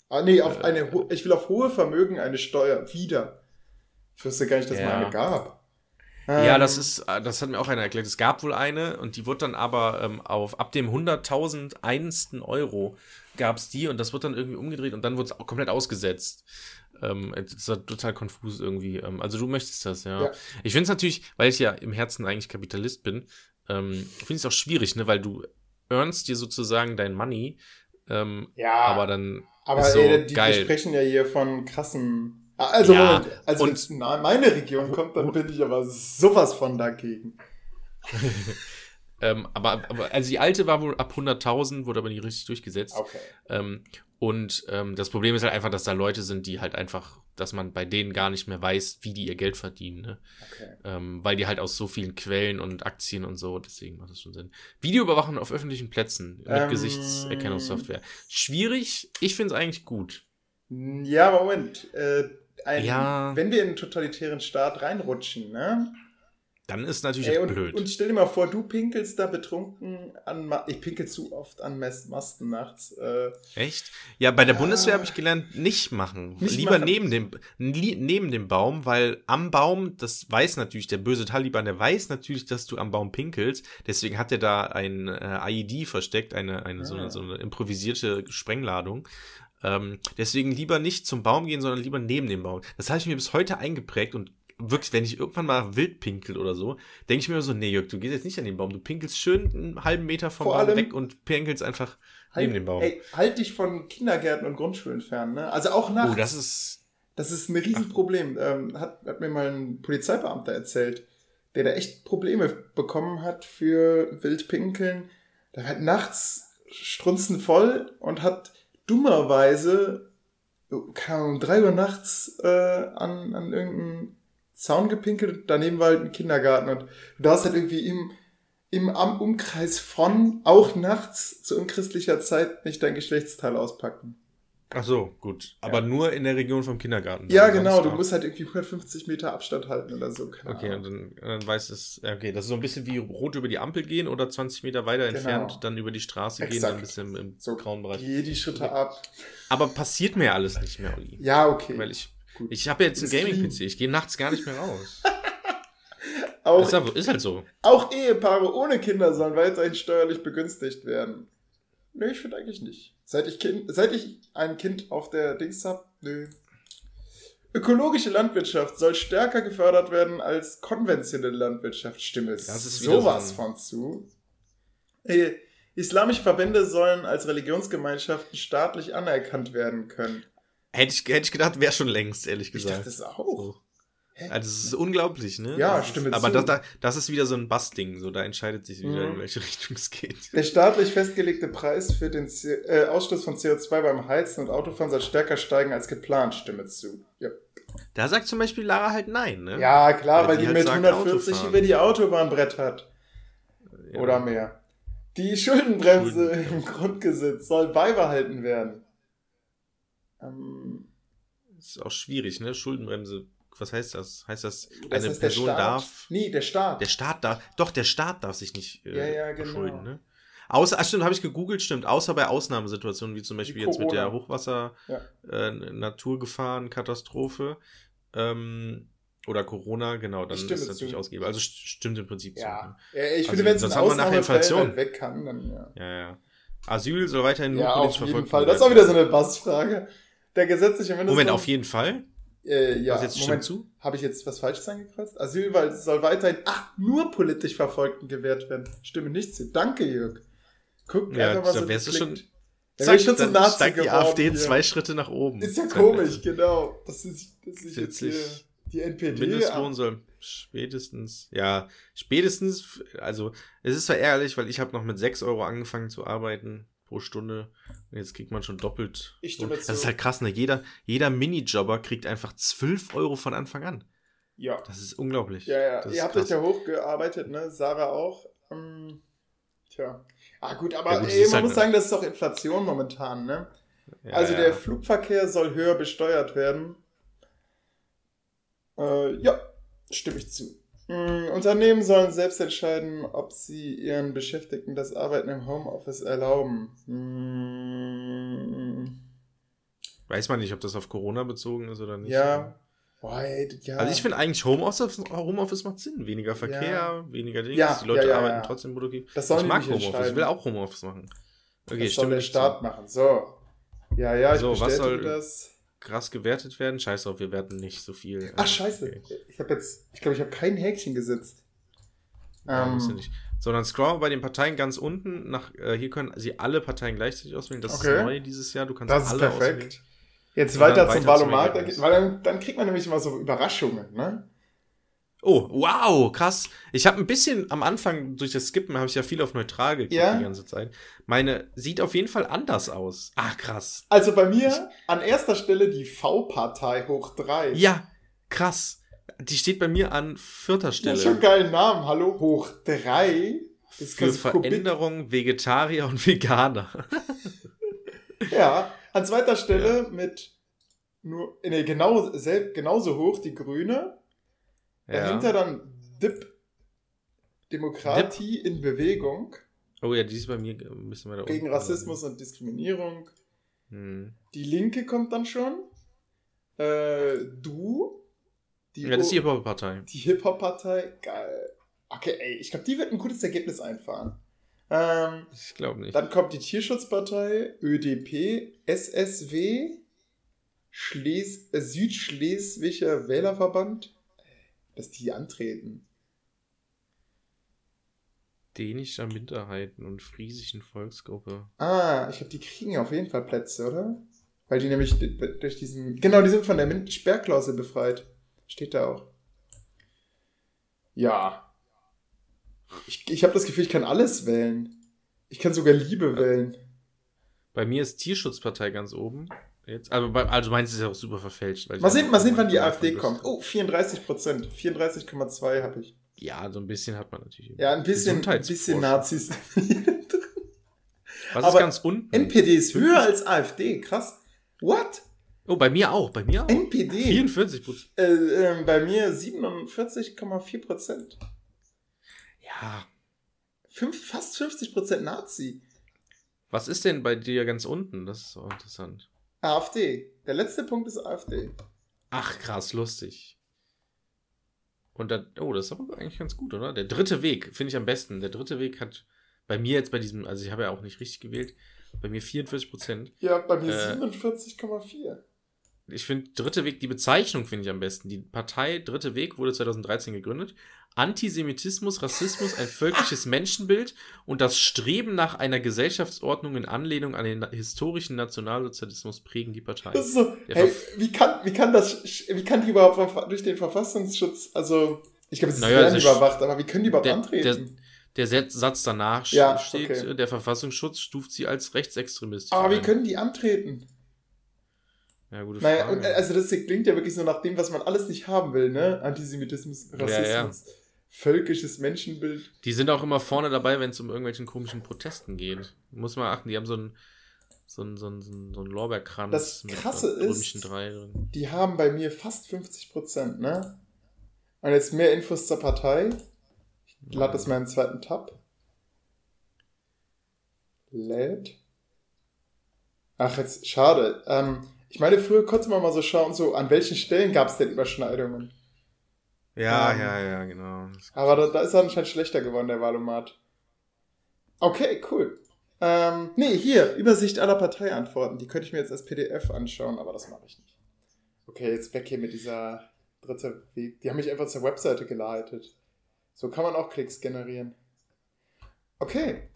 ah, nee, auf Äh. eine, ich will auf hohe Vermögen eine Steuer wieder. Ich wusste gar nicht, dass Ja. man eine gab. Ja, Ähm, das ist, äh, das hat mir auch einer erklärt. Es gab wohl eine und die wird dann aber ähm, auf ab dem 100.000 einsten Euro gab es die und das wird dann irgendwie umgedreht und dann wird es komplett ausgesetzt. Ähm, das ist halt total konfus irgendwie. Ähm, also du möchtest das, ja. Ja. Ich finde es natürlich, weil ich ja im Herzen eigentlich Kapitalist bin, ähm, finde ich es auch schwierig, ne, weil du earnst dir sozusagen dein Money, ähm, Ja, aber dann aber so ey, die geil. wir sprechen ja hier von krassen. Ah, Also, Ja, also und- wenn es nahe meine Region kommt, dann bin ich aber sowas von dagegen. Ähm, aber, aber also die alte war wohl ab 100.000, wurde aber nicht richtig durchgesetzt. Okay. Ähm, und ähm, das Problem ist halt einfach, dass da Leute sind, die halt einfach, dass man bei denen gar nicht mehr weiß, wie die ihr Geld verdienen, ne? okay. ähm, weil die halt aus so vielen Quellen und Aktien und so, deswegen macht das schon Sinn. Videoüberwachung auf öffentlichen Plätzen mit Ähm. Gesichtserkennungssoftware. Schwierig, ich finde es eigentlich gut. Ja, Moment. Äh, ein, Ja. Wenn wir in einen totalitären Staat reinrutschen, ne? Dann ist natürlich Ey, auch und, blöd. und stell dir mal vor, du pinkelst da betrunken an. Ma ich pinkel zu oft an Mes Masten nachts. Äh, Echt? Ja, bei der Ja. Bundeswehr habe ich gelernt, nicht machen. Nicht Lieber machen. neben dem neben dem Baum, weil am Baum, das weiß natürlich der böse Taliban, der weiß natürlich, dass du am Baum pinkelst. Deswegen hat er da ein äh, IED versteckt, eine eine so, Ah. eine so eine improvisierte Sprengladung. Ähm, deswegen lieber nicht zum Baum gehen, sondern lieber neben dem Baum. Das habe ich mir bis heute eingeprägt und wirklich, wenn ich irgendwann mal wild pinkel oder so, denke ich mir so, nee, Jörg, du gehst jetzt nicht an den Baum. Du pinkelst schön einen halben Meter vom Vor Baum allem- weg und pinkelst einfach neben dem Baum. Ey, halt dich von Kindergärten und Grundschulen fern, ne? Also auch nachts. oh, das ist Das ist ein Riesenproblem. Ähm, hat, hat mir mal ein Polizeibeamter erzählt, der da echt Probleme bekommen hat für Wildpinkeln. Der hat nachts strunzen voll und hat dummerweise, keine Ahnung, um drei Uhr nachts äh, an, an irgendeinen Zaun gepinkelt. Daneben war halt ein Kindergarten und du darfst halt irgendwie im, im Umkreis von, auch nachts zu unchristlicher Zeit, nicht dein Geschlechtsteil auspacken. Ach so, gut. Aber Ja. nur in der Region vom Kindergarten. Ja, Sonst genau, du musst halt irgendwie 150 Meter Abstand halten oder so. keine Okay, Ahnung. und dann, dann weiß es, okay, das ist so ein bisschen wie rot über die Ampel gehen oder 20 Meter weiter Genau. entfernt dann über die Straße gehen, Exakt. dann ein bisschen im So, grauen Bereich. Geh die Schritte ab. Aber passiert mir ja alles nicht mehr, Olli. Ja, okay. Weil ich, Gut. ich habe jetzt einen clean. Gaming-PC, ich gehe nachts gar nicht mehr raus. auch, ist, aber, ist halt so. auch Ehepaare ohne Kinder sollen weiterhin steuerlich begünstigt werden. Nö, ich finde eigentlich nicht. Seit ich, kind, seit ich ein Kind auf der Dings hab, nö. Ökologische Landwirtschaft soll stärker gefördert werden als konventionelle Landwirtschaft. Stimme Das ist sowas so von zu. Äh, Islamische Verbände sollen als Religionsgemeinschaften staatlich anerkannt werden können. Hätte ich, hätte ich gedacht, wäre schon längst, ehrlich Ich gesagt. dachte es auch. So. Also, das ist unglaublich, ne? Ja, stimme Aber zu. das, das, ist wieder so ein Bassding, so da entscheidet sich wieder, Mhm. in welche Richtung es geht. Der staatlich festgelegte Preis für den C äh, Ausstoß von CO2 beim Heizen und Autofahren soll stärker steigen als geplant, stimme zu. Ja, Da sagt zum Beispiel Lara halt nein, ne? ja klar, Weil weil, die halt mit sagt, 140 Autofahren. über die Autobahn brettert. Ja. Oder mehr. Die Schuldenbremse im Grundgesetz soll beibehalten werden. Ähm, Ist auch schwierig, ne? Schuldenbremse. Was heißt das? Heißt das, Das eine heißt, Person darf. Nee, der Staat. Der Staat darf. Doch, der Staat darf sich nicht äh, Ja, ja, genau. verschulden, ne? Außer, ach stimmt, habe ich gegoogelt, stimmt. Außer bei Ausnahmesituationen, wie zum Beispiel jetzt mit der Corona. Hochwasser, Ja. äh, Naturgefahren, Katastrophe ähm, oder Corona, genau, dann ist natürlich ausgegeben. Also st stimmt im Prinzip ja. zu. ja. Ich Also, finde, wenn es in sonst haben wir nachher Ausnahmefällen Inflation. halt weg kann, dann ja. Ja, ja. Asyl soll weiterhin nur Ja, auf jeden Fall. werden. Das ist auch wieder so eine Bassfrage. Der gesetzliche Mindestlohn. Moment, auf jeden Fall? Äh, ja, Was Moment. zu? Habe ich jetzt was Falsches angekreuzt? Asyl weil es soll weiterhin, ach, nur politisch Verfolgten gewährt werden. Stimme nicht zu. Danke, Jörg. Guck Ja, einfach mal so wärst du schon- Da wär ich schon dann Nazi steigt die AfD hier. zwei Schritte nach oben. Ist ja komisch, genau. Das ist, das ist jetzt hier die NPD. Mindestlohn soll spätestens, ja, spätestens, also es ist zwar ärgerlich, weil ich habe noch mit 6 Euro angefangen zu arbeiten pro Stunde und jetzt kriegt man schon doppelt. Ich stimme das zu. ist halt krass, ne? Jeder, jeder Minijobber kriegt einfach 12 Euro von Anfang an. Ja. Das ist unglaublich. Ja, ja. Das Ihr habt krass. euch ja hochgearbeitet, ne? Sarah auch. Ähm, tja. Ah, gut, aber Ja, gut, ey, man halt muss eine- sagen, das ist doch Inflation momentan, ne? Ja, also ja. der Flugverkehr soll höher besteuert werden. Äh, ja, stimme ich zu. Mm, Unternehmen sollen selbst entscheiden, ob sie ihren Beschäftigten das Arbeiten im Homeoffice erlauben. Mm, Weiß man nicht, ob das auf Corona bezogen ist oder nicht. ja. Ey, ja. Also ich finde eigentlich Homeoffice, Homeoffice macht Sinn. Weniger Verkehr, Ja. weniger Dinge. Ja, die Leute arbeiten trotzdem produktiv. das sollen ich mag Homeoffice. Ich will auch Homeoffice machen. Okay, das soll der. Staat machen. So. Ja, ja, ich So, was soll- das. Krass gewertet werden. Scheiß drauf, wir werten nicht so viel. Ach, Äh, scheiße. okay. Ich habe jetzt, ich glaube, ich habe kein Häkchen gesetzt. Ja, Ähm, du nicht. Sondern scroll bei den Parteien ganz unten nach, äh, hier können sie alle Parteien gleichzeitig auswählen. Das Okay. ist neu dieses Jahr. Du kannst Das ist alle perfekt. auswählen. Jetzt weiter zum weiter zum Ergebnis. weil dann, dann kriegt man nämlich immer so Überraschungen, ne? Oh, wow, krass. Ich habe ein bisschen am Anfang durch das Skippen habe ich ja viel auf neutral geguckt Ja. die ganze Zeit. Meine sieht auf jeden Fall anders aus. Ah, krass. Also bei mir an erster Stelle die V-Partei hoch 3. Ja, krass. Die steht bei mir an vierter Ja, Stelle. schon geilen Namen. Hallo, hoch 3. Das ist Für quasi Kubik. Veränderung Vegetarier und Veganer. Ja, an zweiter Stelle mit nur, nee, genau, selb, genauso hoch die Grüne. Dahinter dann DIP, Demokratie in Bewegung Oh ja, die ist bei mir ein bisschen weiter gegen unten. Rassismus und Diskriminierung. Hm. Die Linke kommt dann schon. Äh, du. Die Ja, das ist die Hip-Hop-Partei. die Hip-Hop-Partei. Geil. Okay, ey, ich glaube, die wird ein gutes Ergebnis einfahren. Ähm, Ich glaube nicht. dann kommt die Tierschutzpartei, ÖDP, SSW, Schles Südschleswiger Wählerverband. Dass die antreten. Dänischer Minderheiten und friesischen Volksgruppe. Ah, ich glaube, die kriegen auf jeden Fall Plätze, oder? Weil die nämlich durch diesen. Genau, die sind von der Sperrklausel befreit. Steht da auch. Ja. Ich, ich habe das Gefühl, ich kann alles wählen. Ich kann sogar Liebe wählen. Bei mir ist Tierschutzpartei ganz oben. Jetzt, bei, also meins ist ja auch super verfälscht. Mal sehen, mal sehen wann die AfD kommt. Oh, 34 Prozent. 34,2% habe ich. Ja, so ein bisschen hat man natürlich. Ja, ein bisschen, ein bisschen Nazis. Was aber ist ganz unten? NPD ist höher als AfD. Krass. What? oh, bei mir auch. Bei mir auch. NPD? 44 Prozent. Äh, ähm, bei mir 47,4 Prozent. Ja. Fünf, fast 50 Prozent Nazi. Was ist denn bei dir ganz unten? Das ist so interessant. AfD. Der letzte Punkt ist AfD. Ach, krass, lustig. Und dann, oh, das ist aber eigentlich ganz gut, oder? Der dritte Weg finde ich am besten. Der dritte Weg hat bei mir jetzt bei diesem, also ich habe ja auch nicht richtig gewählt, bei mir 44 Prozent. Ja, bei mir Äh. 47,4. Ich finde, dritte Weg, die Bezeichnung finde ich am besten. Die Partei Dritte Weg wurde 2013 gegründet. Antisemitismus, Rassismus, ein völkisches Menschenbild und das Streben nach einer Gesellschaftsordnung in Anlehnung an den historischen Nationalsozialismus prägen die Partei. Das ist so, Der hey, wie kann, wie kann das, wie kann die überhaupt durch den Verfassungsschutz, also, ich glaube, es ist Naja, ist- überwacht, aber wie können die überhaupt Der- antreten? Der Set- Satz danach Ja, steht, okay. äh, der Verfassungsschutz stuft sie als rechtsextremistisch. aber wie ein. können die antreten? Ja, gute Naja, Frage. und, also das klingt ja wirklich so nach dem, was man alles nicht haben will, ne? Antisemitismus, Ja, Rassismus, ja. völkisches Menschenbild. Die sind auch immer vorne dabei, wenn es um irgendwelchen komischen Protesten geht. Muss man achten, die haben so ein, So ein, so ein, so ein, so ein Lorbeerkranz. Das Krasse mit ist- drei drin. Die haben bei mir fast 50 Prozent, ne? Und jetzt mehr Infos zur Partei. Ich lade das mal in den zweiten Tab. Lädt. Ach, jetzt, schade. Ähm, ich meine, früher konnte man mal so schauen, so an welchen Stellen gab es denn Überschneidungen. Ja, Ähm, ja, ja, genau. Aber da, da ist er anscheinend schlechter geworden, der Wahlomat. Okay, cool. Ähm, nee, hier, Übersicht aller Parteiantworten. Die könnte ich mir jetzt als PDF anschauen, aber das mache ich nicht. Okay, jetzt weg hier mit dieser dritte Weg. Die haben mich einfach zur Webseite geleitet. So kann man auch Klicks generieren. Okay.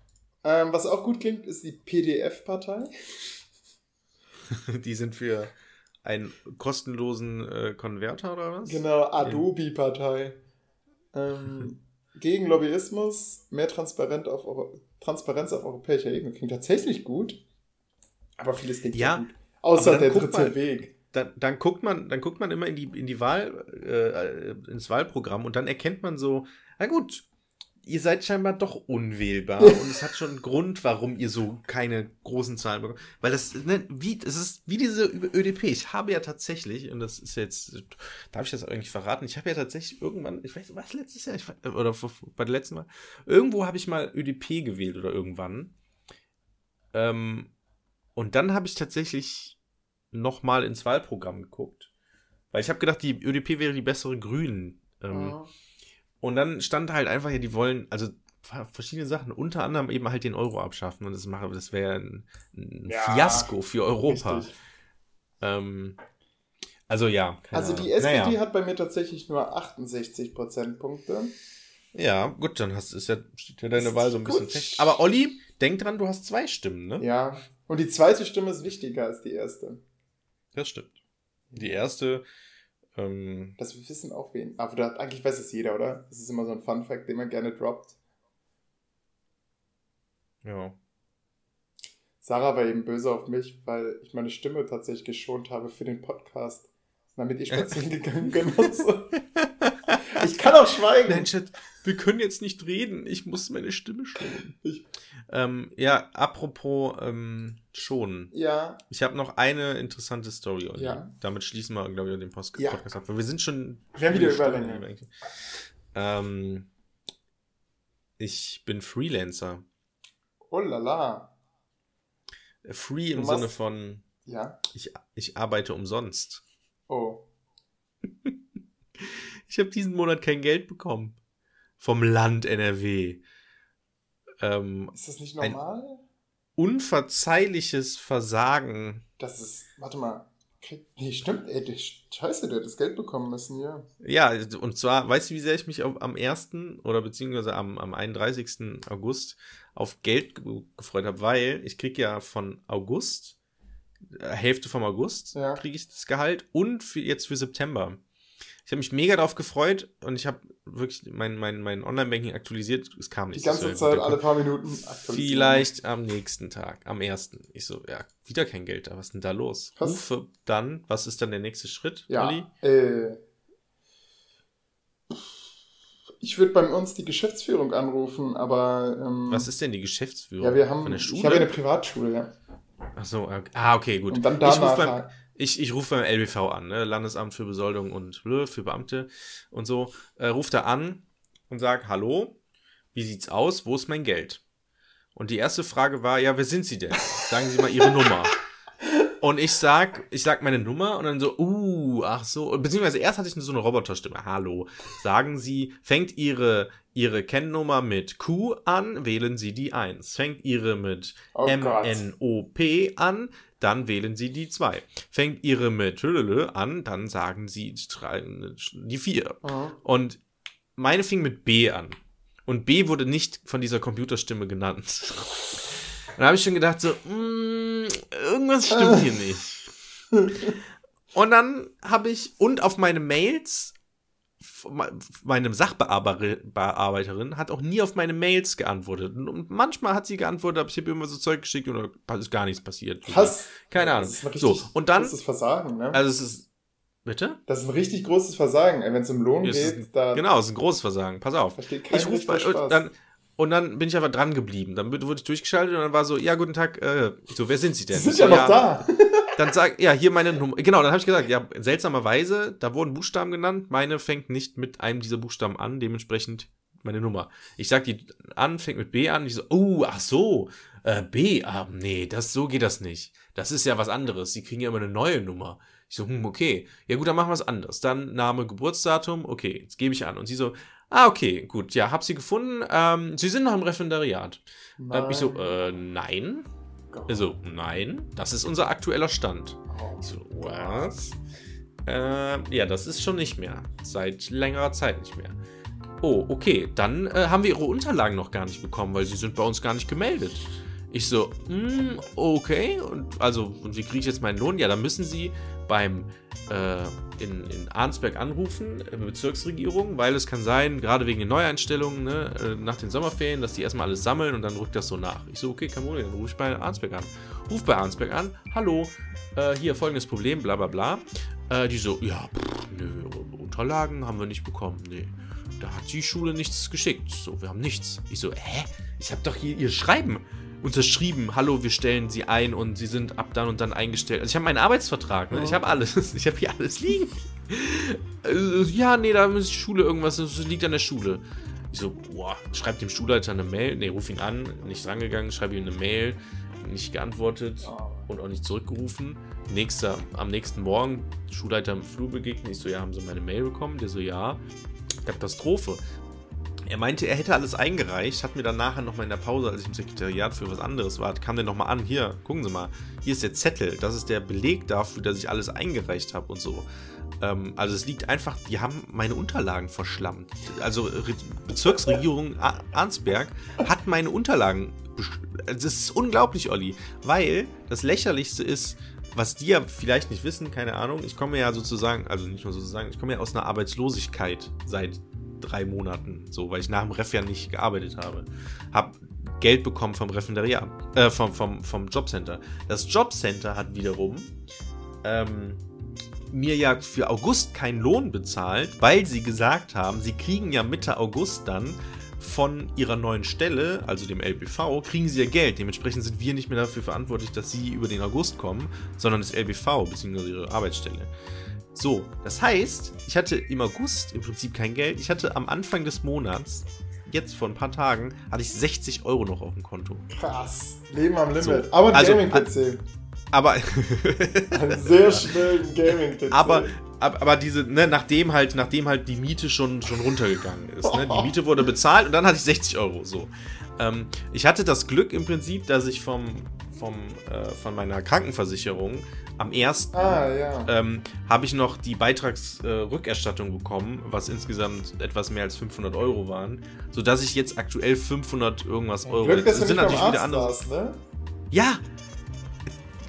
Ähm, was auch gut klingt, ist die PDF-Partei. Die sind für einen kostenlosen äh, Konverter oder was? Genau, Adobe-Partei. Ähm, gegen Lobbyismus, mehr Transparent auf, Euro- Transparenz auf europäischer Ebene. Klingt tatsächlich gut. Aber vieles klingt Ja, nicht gut. Außer der dritte mal. Weg. Dann, dann guckt man, dann guckt man immer in die, in die Wahl, äh, ins Wahlprogramm und dann erkennt man so, na gut, ihr seid scheinbar doch unwählbar und es hat schon einen Grund, warum ihr so keine großen Zahlen bekommt. Weil das, ne, wie, es ist wie diese ÖDP. Ich habe ja tatsächlich, und das ist jetzt, darf ich das eigentlich verraten? Ich habe ja tatsächlich irgendwann, ich weiß, was letztes Jahr, ich, oder bei der letzten Mal, irgendwo habe ich mal ÖDP gewählt oder irgendwann. Ähm, und dann habe ich tatsächlich noch mal ins Wahlprogramm geguckt. Weil ich habe gedacht, die ÖDP wäre die bessere Grünen. Ähm, Ja. Und dann stand halt einfach hier, die wollen, also ver- verschiedene Sachen, unter anderem eben halt den Euro abschaffen. Und das, mache, das wäre ein, ein Ja, Fiasko für Europa. Ähm, also ja. keine Also die. SPD Naja. hat bei mir tatsächlich nur 68 Prozentpunkte. Ja, gut, dann hast, ist ja, steht ja deine Wahl so ein bisschen fest. Aber Olli, denk dran, du hast zwei Stimmen, ne? Ja. Und die zweite Stimme ist wichtiger als die erste. Das stimmt. Die erste, ähm, Das wissen auch wen. Aber da, eigentlich weiß es jeder, oder? Das ist immer so ein Fun-Fact, den man gerne droppt. ja. Sarah war eben böse auf mich, weil ich meine Stimme tatsächlich geschont habe für den Podcast, damit ich spazieren gegangen bin und so. Ich kann auch schweigen. Nein, Chat, wir können jetzt nicht reden. Ich muss meine Stimme schonen. Ähm, ja, apropos ähm, schonen. Ja, Ich habe noch eine interessante Story. Olli. Ja. Damit schließen wir, glaube ich, den Post Ja. Podcast ab. Weil wir sind schon. Wir haben wieder Überlänge. Ähm, ich bin Freelancer. oh la la. Free im Sinne von, Ja. ich, ich arbeite umsonst. Oh. Ich habe diesen Monat kein Geld bekommen. Vom Land NRW. Ähm, Ist das nicht Ein- normal? Unverzeihliches Versagen. Das ist. Warte mal. Nee, stimmt, ey, der, scheiße, der hat das Geld bekommen müssen, ja. Ja, und zwar, weißt du, wie sehr ich mich auf, am 1. oder beziehungsweise am, am 31. August auf Geld ge gefreut habe, weil ich krieg ja von August, äh, Hälfte vom August, Ja. kriege ich das Gehalt und für, jetzt für September. Ich habe mich mega darauf gefreut und ich habe wirklich mein, mein, mein Online-Banking aktualisiert. Es kam Die nicht. ganze Das war Zeit, alle paar Minuten. Vielleicht am nächsten Tag, am ersten. Ich so, ja, wieder kein Geld da. Was ist denn da los? Was? Rufe dann, was ist dann der nächste Schritt, Ja. Olli? Äh, ich würde bei uns die Geschäftsführung anrufen, aber. Ähm, Was ist denn die Geschäftsführung Ja, wir haben. von der Ich Schule? habe eine Privatschule, ja. Ach so, ah, okay, gut. Und dann ich rufe beim, ich, ich ruf beim LBV an, ne? Landesamt für Besoldung und blö, für Beamte und so. Äh, ruf da an und sag, hallo, wie sieht's aus? Wo ist mein Geld? Und die erste Frage war, ja, wer sind Sie denn? Sagen Sie mal Ihre Nummer. Und ich sag, ich sag meine Nummer und dann so, uh, ach so, beziehungsweise erst hatte ich so eine Roboterstimme. Hallo, sagen Sie, fängt Ihre, Ihre Kennnummer mit Q an, wählen Sie die 1. Fängt Ihre mit Oh. M-N-O-P an, dann wählen Sie die 2. Fängt Ihre mit an, dann sagen Sie die 4. Mhm. Und meine fing mit B an. Und B wurde nicht von dieser Computerstimme genannt. Und da habe ich schon gedacht, so, mm, irgendwas stimmt hier nicht. Und dann habe ich, und auf meine Mails, meine Sachbearbeiterin hat auch nie auf meine Mails geantwortet. Und manchmal hat sie geantwortet, aber ich habe immer so Zeug geschickt und da ist gar nichts passiert. Was? Keine Ahnung. Das ist ein So, und dann, großes Versagen, ne? also es ist, bitte? das ist ein richtig großes Versagen. Wenn es um Lohn Es ist geht, da Genau, es ist ein großes Versagen. Pass auf. Ich rufe bei, und dann Und dann bin ich einfach dran geblieben. Dann wurde ich durchgeschaltet und dann war so, ja, guten Tag, äh, so, wer sind Sie denn? Die sind so, ja noch da. Dann sag, ja, hier meine Nummer. Genau, dann habe ich gesagt, ja, seltsamerweise, da wurden Buchstaben genannt. Meine fängt nicht mit einem dieser Buchstaben an, dementsprechend meine Nummer. Ich sag die an, fängt mit B an. Ich so, oh, ach so, äh, B, ah, nee, das, so geht das nicht. Das ist ja was anderes. Sie kriegen ja immer eine neue Nummer. Ich so, hm, okay. Ja gut, dann machen wir es anders. Dann Name, Geburtsdatum, okay, jetzt gebe ich an. Und sie so, ah, okay, gut, ja, hab sie gefunden. Ähm, sie sind noch im Referendariat. Äh, ich so, äh, nein. Also, nein, das ist unser aktueller Stand. Ich so, was? Äh, ja, das ist schon nicht mehr. Seit längerer Zeit nicht mehr. Oh, okay, dann äh, haben wir ihre Unterlagen noch gar nicht bekommen, weil sie sind bei uns gar nicht gemeldet. Ich so, mm, okay, und also, und wie kriege ich jetzt meinen Lohn? Ja, dann müssen sie beim in, in Arnsberg anrufen, äh, Bezirksregierung, weil es kann sein, gerade wegen den Neueinstellungen, ne, äh, nach den Sommerferien, dass die erstmal alles sammeln und dann rückt das so nach. Ich so, okay, kein Problem, dann rufe ich bei Arnsberg an. Ruf bei Arnsberg an, hallo, äh, hier folgendes Problem, bla bla bla. Äh, die so, ja, pff, nö, Unterlagen haben wir nicht bekommen, nee. Da hat die Schule nichts geschickt. So, wir haben nichts. Ich so, hä? Ich habe doch hier ihr Schreiben unterschrieben, hallo, wir stellen sie ein und sie sind ab dann und dann eingestellt. Also ich habe meinen Arbeitsvertrag, ne? ich habe alles, ich habe hier alles liegen. Also, ja, nee, da ist die Schule irgendwas, das liegt an der Schule. Ich so, boah, schreib dem Schulleiter eine Mail, nee, ruf ihn an, nicht rangegangen, schreibe ihm eine Mail, nicht geantwortet und auch nicht zurückgerufen. Nächster, am nächsten Morgen, Schulleiter im Flur begegnet, ich so, ja, haben sie meine Mail bekommen? Der so, ja. Katastrophe. Er meinte, er hätte alles eingereicht, hat mir dann nachher nochmal in der Pause, als ich im Sekretariat für was anderes war, kam der nochmal an, hier, gucken Sie mal, hier ist der Zettel, das ist der Beleg dafür, dass ich alles eingereicht habe und so. Ähm, also es liegt einfach, die haben meine Unterlagen verschlammt. Also Re Bezirksregierung Arnsberg hat meine Unterlagen, das ist unglaublich, Olli, weil das Lächerlichste ist, was die ja vielleicht nicht wissen, keine Ahnung, ich komme ja sozusagen, also nicht nur sozusagen, ich komme ja aus einer Arbeitslosigkeit seit drei Monaten, so, weil ich nach dem Ref ja nicht gearbeitet habe. Hab Geld bekommen vom Referendariat, äh, vom, vom, vom Jobcenter. Das Jobcenter hat wiederum ähm, mir ja für August keinen Lohn bezahlt, weil sie gesagt haben, sie kriegen ja Mitte August dann von ihrer neuen Stelle, also dem LBV, kriegen sie ja Geld. Dementsprechend sind wir nicht mehr dafür verantwortlich, dass sie über den August kommen, sondern das LBV bzw. ihre Arbeitsstelle. So, das heißt, ich hatte im August im Prinzip kein Geld. Ich hatte am Anfang des Monats, jetzt vor ein paar Tagen, hatte ich 60 Euro noch auf dem Konto. Krass. Leben am Limit. So, aber ein also, Gaming-PC. Aber. Einen sehr schnellen Gaming-PC. Aber, aber, diese, ne, nachdem halt, nachdem halt die Miete schon, schon runtergegangen ist. Ne? Die Miete wurde bezahlt und dann hatte ich 60 Euro. So. Ähm, ich hatte das Glück im Prinzip, dass ich vom, vom, äh, von meiner Krankenversicherung am 1. Ah, ja. ähm, habe ich noch die Beitragsrückerstattung äh, bekommen, was insgesamt etwas mehr als 500 Euro waren, sodass ich jetzt aktuell 500 irgendwas Euro. Glück, das sind natürlich wieder andere. Ne? Ja,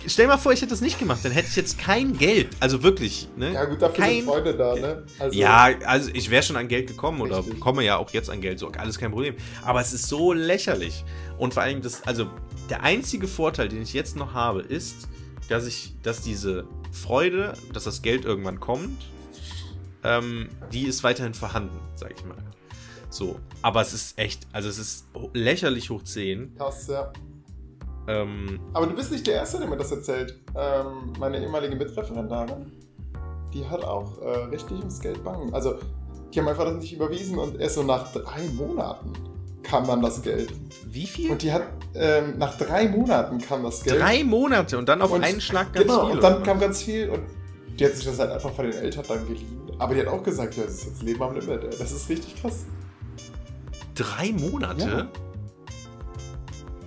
stell mal vor, ich hätte das nicht gemacht, dann hätte ich jetzt kein Geld. Also wirklich, ne? Ja, gut, dafür kein, sind Freunde da, ne? Also, ja, also ich wäre schon an Geld gekommen oder richtig. komme ja auch jetzt an Geld, so alles kein Problem. Aber es ist so lächerlich. Und vor allem, das, also der einzige Vorteil, den ich jetzt noch habe, ist, dass ich, dass diese Freude, dass das Geld irgendwann kommt, ähm, die ist weiterhin vorhanden, sag ich mal. So, aber es ist echt, also es ist lächerlich hoch 10. Krass, ja. Ähm, aber du bist nicht der Erste, der mir das erzählt. Ähm, meine ehemalige Mitreferendarin, die hat auch äh, richtig ums Geld bangen. Also, die haben einfach das nicht überwiesen und erst so nach drei Monaten kam dann das Geld. Wie viel? Und die hat, ähm, nach drei Monaten kam das Geld. Drei Monate und dann auf und, einen Schlag ganz genau, viel. Genau, und dann oder? kam ganz viel und die hat sich das halt einfach von den Eltern dann geliehen. Aber die hat auch gesagt, ja, das ist jetzt Leben am Limit, ey. Das ist richtig krass. Drei Monate? Ja.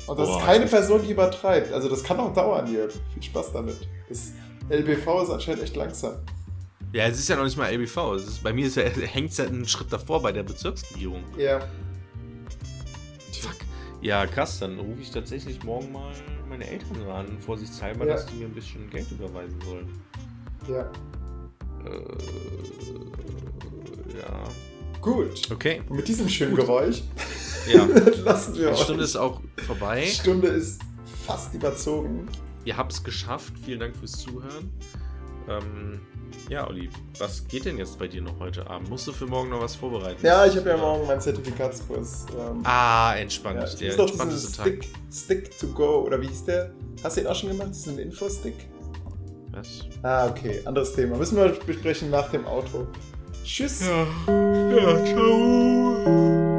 Und das Boah, ist keine Person, die übertreibt. Also das kann auch dauern hier. Viel Spaß damit. Das LBV ist anscheinend echt langsam. Ja, es ist ja noch nicht mal LBV. Ist, bei mir ja, hängt es ja einen Schritt davor bei der Bezirksregierung. Ja. Fuck. Ja, krass, dann rufe ich tatsächlich morgen mal meine Eltern an, vorsichtshalber, ja. dass die mir ein bisschen Geld überweisen sollen. Ja. Äh, ja. Gut. Okay. Und mit diesem schönen Gut. Geräusch ja. lassen wir Die Stunde ist auch vorbei. Die Stunde ist fast überzogen. Ihr habt es geschafft. Vielen Dank fürs Zuhören. Ähm, ja, Olli, was geht denn jetzt bei dir noch heute Abend? Musst du für morgen noch was vorbereiten? Ja, ich habe ja morgen meinen Zertifikatskurs. Ähm, ah, entspannt. Ja, der entspannteste Stick, Stick to go, oder wie hieß der? Hast du den auch schon gemacht? Das ist ein Infostick? Was? Ah, okay, anderes Thema. Müssen wir besprechen nach dem Auto. Tschüss. Ja, ja ciao.